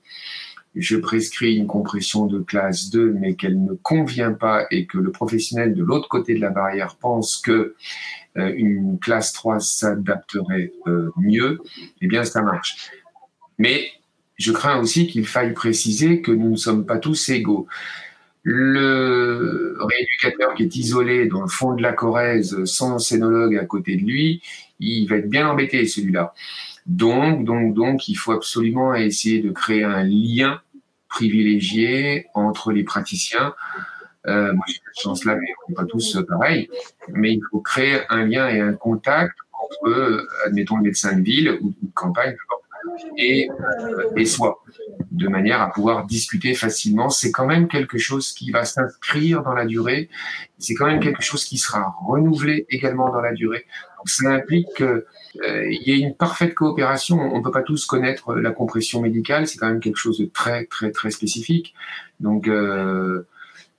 D: je prescris une compression de classe 2 mais qu'elle ne convient pas et que le professionnel de l'autre côté de la barrière pense que une classe 3 s'adapterait euh, mieux, eh bien ça marche. Mais je crains aussi qu'il faille préciser que nous ne sommes pas tous égaux. Le rééducateur qui est isolé dans le fond de la Corrèze, sans scénologue à côté de lui, il va être bien embêté celui-là. Donc, donc, donc, il faut absolument essayer de créer un lien privilégié entre les praticiens. Euh, moi, j'ai cette chance-là, mais on n'est pas tous pareils. Mais il faut créer un lien et un contact entre, admettons, le médecin de ville ou de campagne, et, euh, et soi, de manière à pouvoir discuter facilement. C'est quand même quelque chose qui va s'inscrire dans la durée. C'est quand même quelque chose qui sera renouvelé également dans la durée. Donc, ça implique qu'il euh, y ait une parfaite coopération. On ne peut pas tous connaître la compression médicale. C'est quand même quelque chose de très, très, très spécifique. Donc, euh,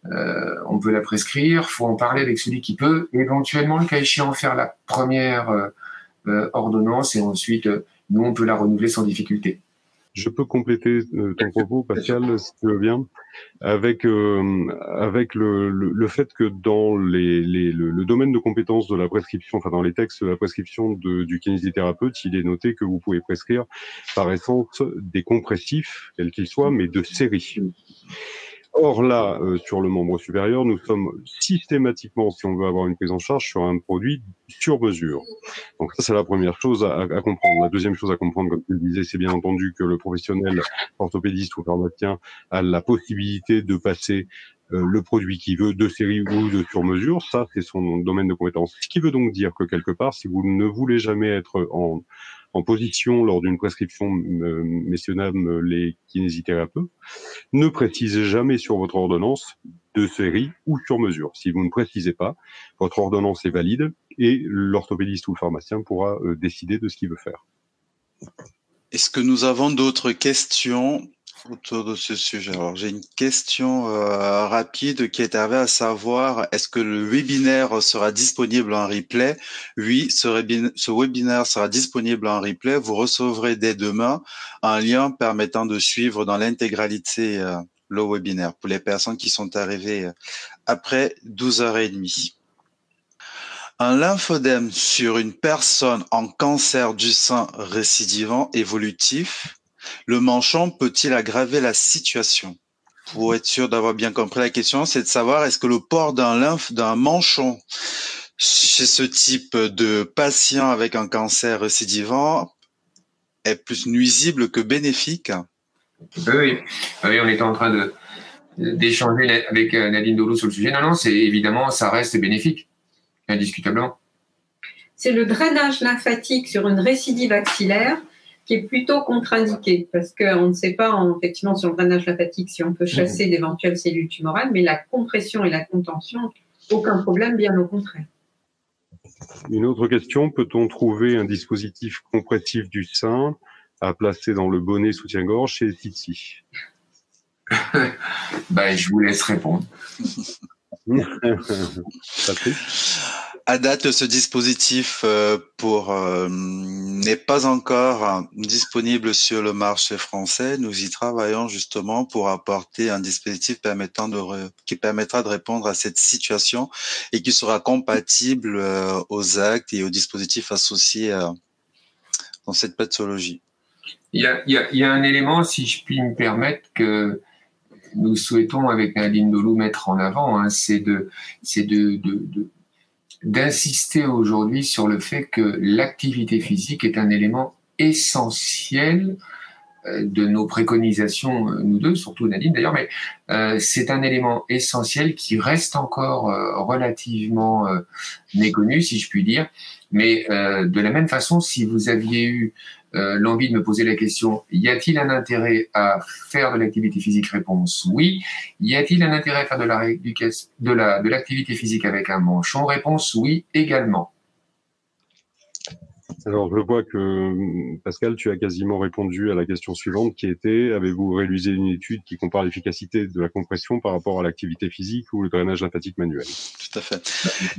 D: euh, on peut la prescrire. faut en parler avec celui qui peut. Éventuellement, le cas échéant, faire la première euh, euh, ordonnance et ensuite nous, on peut la renouveler sans difficulté.
E: Je peux compléter ton propos, Pascal, si tu veux bien, avec euh, avec le, le, fait que dans les, les le, domaine de compétences de la prescription, enfin dans les textes de la prescription de, du kinésithérapeute, il est noté que vous pouvez prescrire par essence des compressifs, quels qu'ils soient, mais de série. Or là, euh, sur le membre supérieur, nous sommes systématiquement, si on veut avoir une prise en charge, sur un produit sur mesure. Donc ça, c'est la première chose à, comprendre. La deuxième chose à comprendre, comme tu le disais, c'est bien entendu que le professionnel orthopédiste ou pharmacien a la possibilité de passer euh, le produit qu'il veut de série ou de sur mesure. Ça, c'est son domaine de compétence. Ce qui veut donc dire que quelque part, si vous ne voulez jamais être en en position lors d'une prescription, euh, messieurs, dames, les kinésithérapeutes, ne précisez jamais sur votre ordonnance de série ou sur mesure. Si vous ne précisez pas, votre ordonnance est valide et l'orthopédiste ou le pharmacien pourra euh, décider de ce qu'il veut faire.
B: Est-ce que nous avons d'autres questions autour de ce sujet. Alors, j'ai une question euh, rapide qui est arrivée à savoir, est-ce que le webinaire sera disponible en replay? Oui, ce, webinaire sera disponible en replay. Vous recevrez dès demain un lien permettant de suivre dans l'intégralité euh, le webinaire pour les personnes qui sont arrivées euh, après 12h30. Un lymphodème sur une personne en cancer du sein récidivant évolutif le manchon peut-il aggraver la situation? Pour être sûr d'avoir bien compris la question, c'est de savoir est-ce que le port d'un lymphe, d'un manchon chez ce type de patient avec un cancer récidivant est plus nuisible que bénéfique?
D: Oui, oui, on était en train de d'échanger avec euh, Nadine Dolo sur le sujet. Non, non, c'est évidemment, ça reste bénéfique, indiscutablement.
C: C'est le drainage lymphatique sur une récidive axillaire qui est plutôt contre-indiqué parce qu'on ne sait pas effectivement sur le drainage lymphatique si on peut chasser mhm. d'éventuelles cellules tumorales, mais la compression et la contention, aucun problème, bien au contraire.
E: Une autre question, peut-on trouver un dispositif compressif du sein à placer dans le bonnet soutien-gorge chez Titi?
D: Ben, Je vous laisse répondre.
B: À date, ce dispositif euh, euh, n'est pas encore disponible sur le marché français. Nous y travaillons justement pour apporter un dispositif qui permettra de répondre à cette situation et qui sera compatible euh, aux actes et aux dispositifs associés dans cette pathologie.
D: Il y, a, un élément, si je puis me permettre, que nous souhaitons avec Nadine Dolou mettre en avant, hein, c'est de d'insister aujourd'hui sur le fait que l'activité physique est un élément essentiel euh, de nos préconisations, euh, nous deux, surtout Nadine d'ailleurs, mais euh, c'est un élément essentiel qui reste encore relativement méconnu, si je puis dire. Mais de la même façon, si vous aviez eu euh, l'envie de me poser la question y a-t-il un intérêt à faire de l'activité physique? Réponse oui. Y a-t-il un intérêt à faire de la de la de l'activité physique avec un manchon? Réponse oui également.
E: Alors, je vois que Pascal, tu as quasiment répondu à la question suivante qui était avez-vous réalisé une étude qui compare l'efficacité de la compression par rapport à l'activité physique ou le drainage lymphatique manuel?
B: Tout à fait.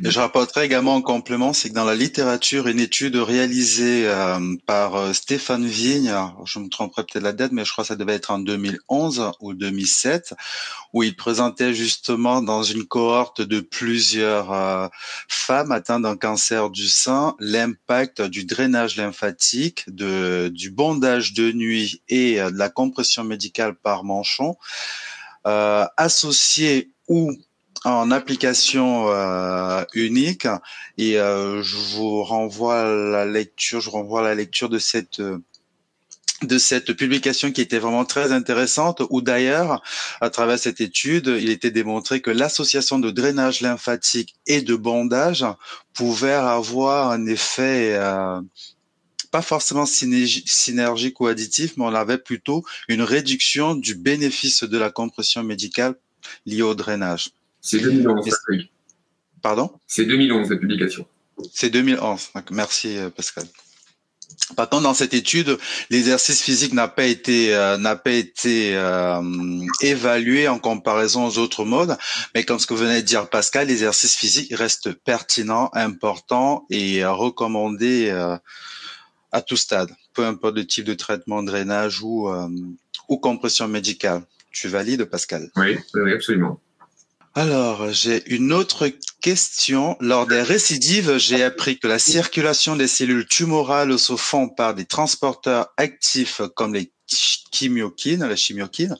B: Je rapporterai également en complément, c'est que dans la littérature, une étude réalisée euh, par euh, Stéphane Vigne, je me tromperai peut-être la date, mais je crois que ça devait être en 2011 ou 2007, où il présentait justement dans une cohorte de plusieurs euh, femmes atteintes d'un cancer du sein l'impact du drainage lymphatique, du bondage de nuit et euh, de la compression médicale par manchon, euh, associé ou en application euh, unique. Et euh, je vous renvoie la lecture, je renvoie la lecture de cette de cette publication qui était vraiment très intéressante, où d'ailleurs, à travers cette étude, il était démontré que l'association de drainage lymphatique et de bondage pouvait avoir un effet euh, pas forcément synergique ou additif, mais on avait plutôt une réduction du bénéfice de la compression médicale liée au drainage.
D: C'est 2011,
B: Pardon?
D: C'est 2011, la publication.
B: C'est 2011. Merci, euh, Pascal. Par contre, dans cette étude, l'exercice physique n'a pas été euh, n'a pas été euh, évalué en comparaison aux autres modes, mais comme ce que venait de dire Pascal, l'exercice physique reste pertinent, important et recommandé à tout stade, peu importe le type de traitement, drainage ou ou compression médicale. Tu valides, Pascal?
D: Oui, absolument.
B: Alors, j'ai une autre question. Lors des récidives, j'ai appris que la circulation des cellules tumorales se font par des transporteurs actifs comme les chimiokines, la chimiokine,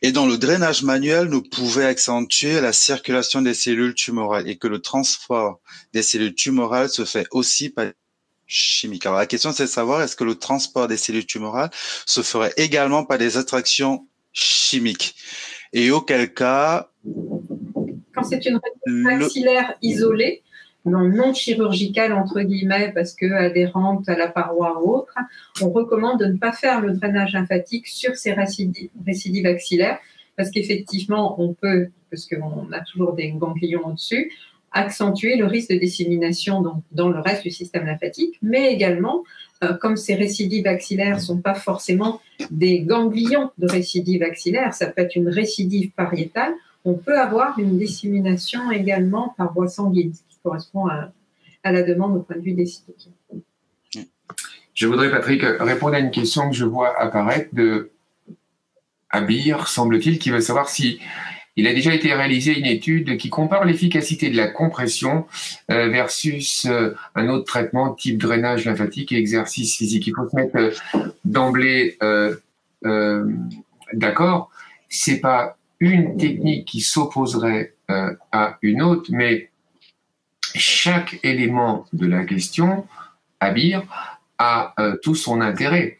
B: et dont le drainage manuel nous pouvait accentuer la circulation des cellules tumorales et que le transport des cellules tumorales se fait aussi par chimiques. Alors la question c'est de savoir est-ce que le transport des cellules tumorales se ferait également par des attractions chimiques? Et auquel cas
C: quand c'est une récidive axillaire isolée, non, chirurgicale entre guillemets parce que adhérente à la paroi ou autre, on recommande de ne pas faire le drainage lymphatique sur ces récidives, récidives axillaires parce qu'effectivement on peut, parce qu'on a toujours des ganglions au-dessus, accentuer le risque de dissémination donc, dans le reste du système lymphatique, mais également, euh, comme ces récidives axillaires ne sont pas forcément des ganglions de récidive axillaire, ça peut être une récidive pariétale, on peut avoir une dissémination également par voie sanguine, ce qui correspond à, la demande au point de vue des cytokines.
D: Je voudrais, Patrick, répondre à une question que je vois apparaître de Abir, semble-t-il, qui veut savoir si il a déjà été réalisé une étude qui compare l'efficacité de la compression euh, versus euh, un autre traitement type drainage lymphatique et exercice physique. Il faut se mettre euh, d'emblée d'accord. C'est pas une technique qui s'opposerait euh, à une autre, mais chaque élément de la question, Abir, a euh, tout son intérêt.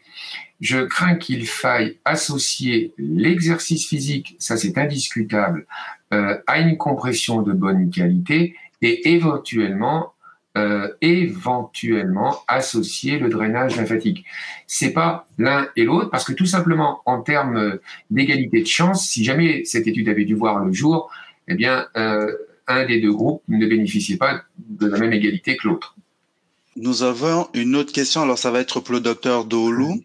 D: Je crains qu'il faille associer l'exercice physique, ça c'est indiscutable, euh, à une compression de bonne qualité et éventuellement euh, éventuellement associer le drainage lymphatique. C'est pas l'un et l'autre parce que tout simplement en termes d'égalité de chance, si jamais cette étude avait dû voir le jour, eh bien euh, un des deux groupes ne bénéficiait pas de la même égalité que l'autre.
B: Nous avons une autre question. Alors, ça va être pour le docteur Doulou.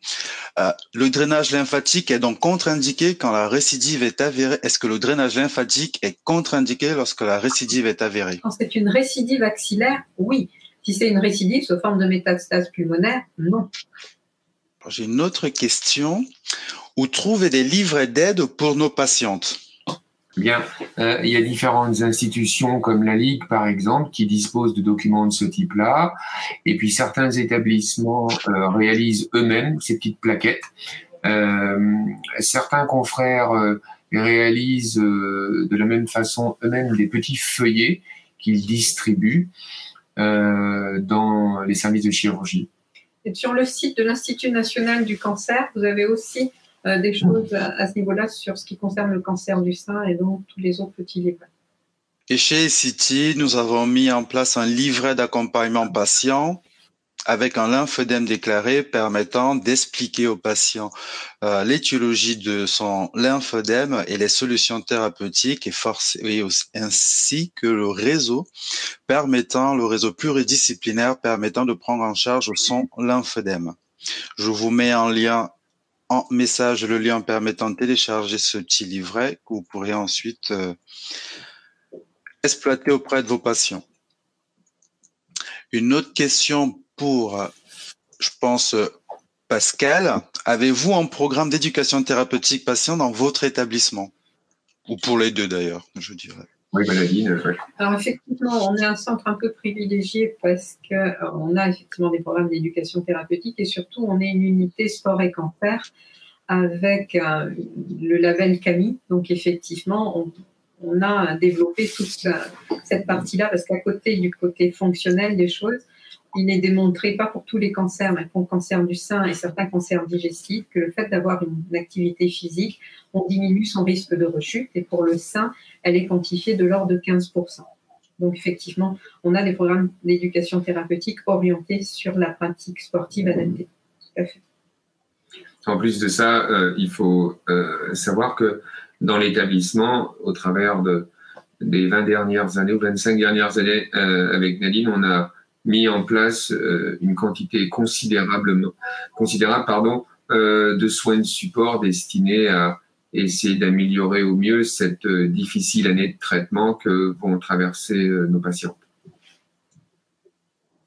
B: Euh, le drainage lymphatique est donc contre-indiqué quand la récidive est avérée. Est-ce que le drainage lymphatique est contre-indiqué lorsque la récidive est avérée?
C: Quand c'est une récidive axillaire, oui. Si c'est une récidive sous forme de métastase pulmonaire, non.
B: J'ai une autre question. Où trouver des livrets d'aide pour nos patientes?
D: Bien, euh, il y a différentes institutions comme la Ligue, par exemple, qui disposent de documents de ce type-là. Et puis certains établissements euh, réalisent eux-mêmes ces petites plaquettes. Euh, certains confrères réalisent de la même façon eux-mêmes des petits feuillets qu'ils distribuent dans les services de chirurgie.
C: Sur le site de l'Institut national du cancer, vous avez aussi euh, des choses à, ce niveau-là sur ce qui concerne le cancer du sein et donc tous les autres petits livres.
B: Et chez City, nous avons mis en place un livret d'accompagnement patient avec un lymphœdème déclaré permettant d'expliquer au patient euh, l'étiologie de son lymphœdème et les solutions thérapeutiques et, ainsi que le réseau permettant, le réseau pluridisciplinaire permettant de prendre en charge son lymphœdème. Je vous mets en lien en message le lien permettant de télécharger ce petit livret que vous pourrez ensuite euh, exploiter auprès de vos patients. Une autre question pour, je pense, Pascal. Avez-vous un programme d'éducation thérapeutique patient dans votre établissement? Ou pour les deux d'ailleurs, je dirais.
D: Oui, Maladine.
C: Alors effectivement, on est un centre un peu privilégié parce qu'on a effectivement des programmes d'éducation thérapeutique et surtout on est une unité sport et cancer avec euh, le label CAMI. Donc effectivement, on a développé toute cette partie-là parce qu'à côté du côté fonctionnel des choses, il est démontré, pas pour tous les cancers, mais pour le cancer du sein et certains cancers digestifs, que le fait d'avoir une activité physique, on diminue son risque de rechute. Et pour le sein, elle est quantifiée de l'ordre de 15%. Donc effectivement, on a des programmes d'éducation thérapeutique orientés sur la pratique sportive adaptée.
D: En plus de ça, euh, il faut euh, savoir que dans l'établissement, au travers de, des 20 dernières années ou 25 dernières années euh, avec Nadine, on a mis en place une quantité considérablement, considérable pardon, de soins de support destinés à essayer d'améliorer au mieux cette difficile année de traitement que vont traverser nos patients.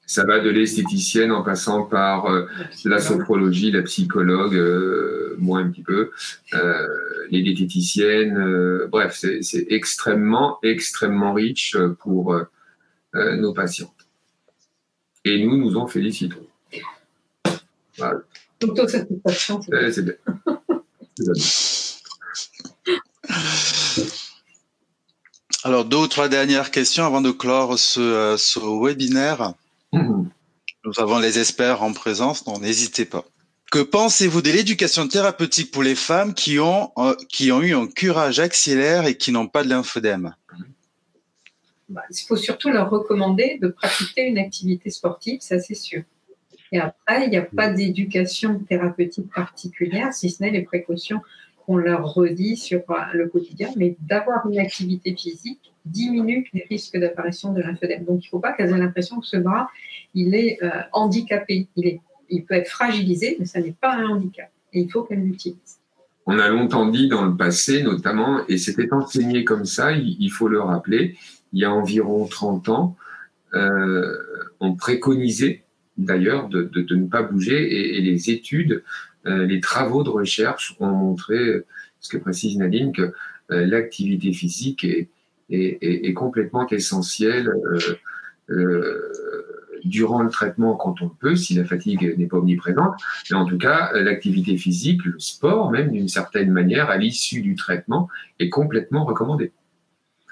D: Ça va de l'esthéticienne en passant par euh, la sophrologie, la psychologue, euh, moi un petit peu, euh, les diététiciennes. bref, c'est extrêmement, extrêmement riche pour nos patientes. Et nous, nous en félicitons.
C: Voilà. satisfaction.
D: C'est bien.
B: Alors, deux ou trois dernières questions avant de clore ce, ce webinaire. Nous avons les experts en présence, donc n'hésitez pas. Que pensez-vous de l'éducation thérapeutique pour les femmes qui ont, euh, qui ont eu un curage axillaire et qui n'ont pas de lymphodème?
C: Bah, Il faut surtout leur recommander de pratiquer une activité sportive, ça c'est sûr. Et après, il n'y a pas d'éducation thérapeutique particulière, si ce n'est les précautions qu'on leur redit sur euh, le quotidien, mais d'avoir une activité physique diminue les risques d'apparition de lymphodème. Donc, il ne faut pas qu'elles aient l'impression que ce bras, il est euh, handicapé. Il, est, il peut être fragilisé, mais ça n'est pas un handicap. Et il faut qu'elles l'utilisent.
D: On a longtemps dit dans le passé, notamment, et c'était enseigné comme ça, il, faut le rappeler, il y a environ 30 ans, euh, on préconisait d'ailleurs de, de, ne pas bouger et les études euh, les travaux de recherche ont montré, ce que précise Nadine, que euh, l'activité physique est, est, complètement essentielle euh, durant le traitement quand on peut, si la fatigue n'est pas omniprésente, mais en tout cas, l'activité physique, le sport même d'une certaine manière, à l'issue du traitement, est complètement recommandé.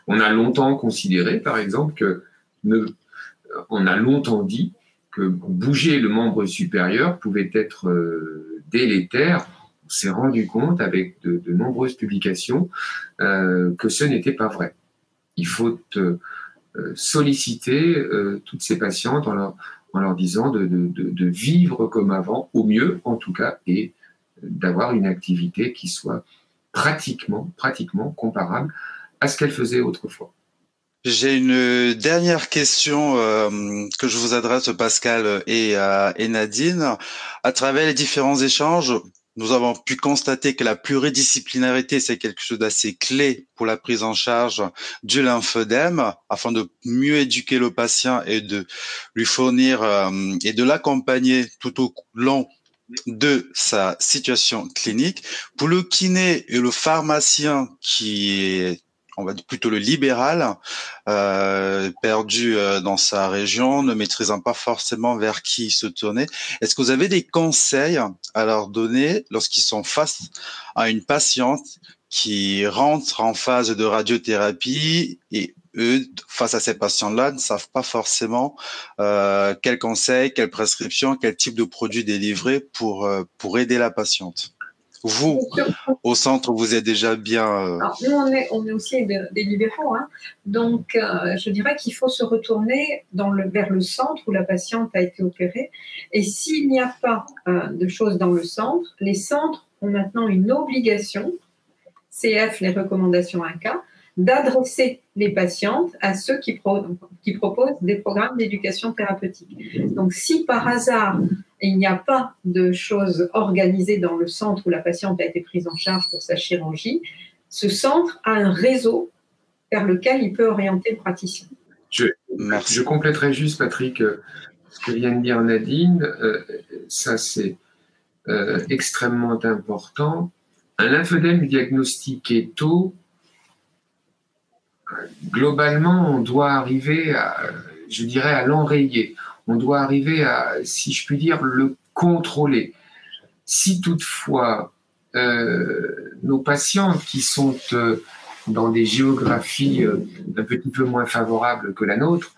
D: On a longtemps considéré, par exemple, que on a longtemps dit que bouger le membre supérieur pouvait être délétère, on s'est rendu compte avec de, nombreuses publications euh, que ce n'était pas vrai. Il faut euh, solliciter euh, toutes ces patientes en leur, en leur disant de, de, vivre comme avant, au mieux en tout cas, et d'avoir une activité qui soit pratiquement, pratiquement comparable ce qu'elle faisait autrefois.
B: J'ai une dernière question euh, que je vous adresse Pascal et, euh, et Nadine. À travers les différents échanges, nous avons pu constater que la pluridisciplinarité, c'est quelque chose d'assez clé pour la prise en charge du lymphodème, afin de mieux éduquer le patient et de lui fournir euh, et de l'accompagner tout au long de sa situation clinique. Pour le kiné et le pharmacien qui est on va dire plutôt le libéral, euh, perdu euh, dans sa région, ne maîtrisant pas forcément vers qui se tourner. Est-ce que vous avez des conseils à leur donner lorsqu'ils sont face à une patiente qui rentre en phase de radiothérapie et eux, face à ces patients-là, ne savent pas forcément euh, quels conseils, quelles prescriptions, quel type de produit délivrer pour, euh, pour aider la patiente? Vous, au centre, vous êtes déjà bien.
C: Euh, Alors, nous, on est, on est aussi des, libéraux. Hein. Donc, euh, je dirais qu'il faut se retourner dans le, vers le centre où la patiente a été opérée. Et s'il n'y a pas euh, de choses dans le centre, les centres ont maintenant une obligation, CF, les recommandations 1K, d'adresser les patientes à ceux qui, qui proposent des programmes d'éducation thérapeutique. Donc, si par hasard, il n'y a pas de choses organisées dans le centre où la patiente a été prise en charge pour sa chirurgie, ce centre a un réseau vers lequel il peut orienter le praticien.
D: Je, je compléterai juste, Patrick, euh, ce que vient de dire Nadine. Euh, ça, c'est euh, extrêmement important. Un lymphodème diagnostiqué tôt globalement, on doit arriver à, je dirais, à l'enrayer. On doit arriver à, si je puis dire, le contrôler. Si toutefois euh, nos patients qui sont euh, dans des géographies un petit peu moins favorables que la nôtre,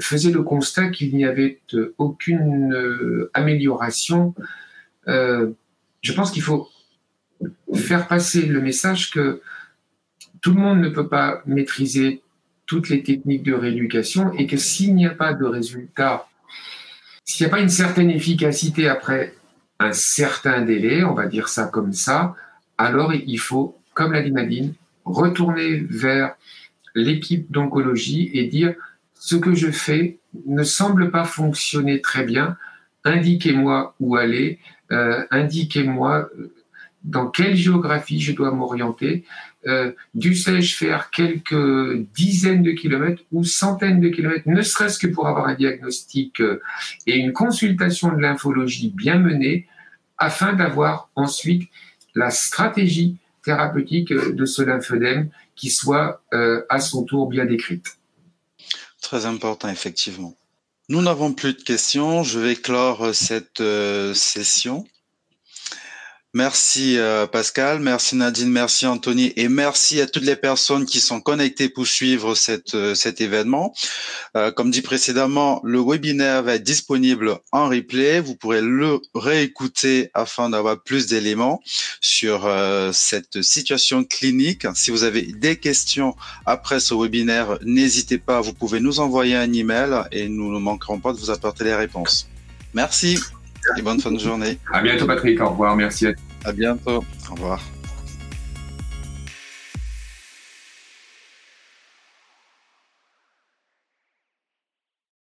D: faisait le constat qu'il n'y avait aucune amélioration. je pense qu'il faut faire passer le message que tout le monde ne peut pas maîtriser toutes les techniques de rééducation et que s'il n'y a pas de résultat, s'il n'y a pas une certaine efficacité après un certain délai, on va dire ça comme ça, alors il faut, comme l'a dit Nadine, retourner vers l'équipe d'oncologie et dire ce que je fais ne semble pas fonctionner très bien, indiquez-moi où aller, euh, indiquez-moi euh, dans quelle géographie je dois m'orienter. Euh, Dussé-je faire quelques dizaines de kilomètres ou centaines de kilomètres, ne serait-ce que pour avoir un diagnostic euh, et une consultation de lymphologie bien menée, afin d'avoir ensuite la stratégie thérapeutique de ce lymphœdème qui soit euh, à son tour bien décrite.
B: Très important, effectivement. Nous n'avons plus de questions. Je vais clore cette session. Merci euh, Pascal, merci Nadine, merci Anthony et merci à toutes les personnes qui sont connectées pour suivre cette, euh, cet événement. Euh, comme dit précédemment, le webinaire va être disponible en replay. Vous pourrez le réécouter afin d'avoir plus d'éléments sur cette situation clinique. Si vous avez des questions après ce webinaire, n'hésitez pas, vous pouvez nous envoyer un email et nous ne manquerons pas de vous apporter les réponses. Merci et bonne fin de journée.
D: À bientôt, Patrick. Au revoir. Merci.
B: À bientôt. Au revoir.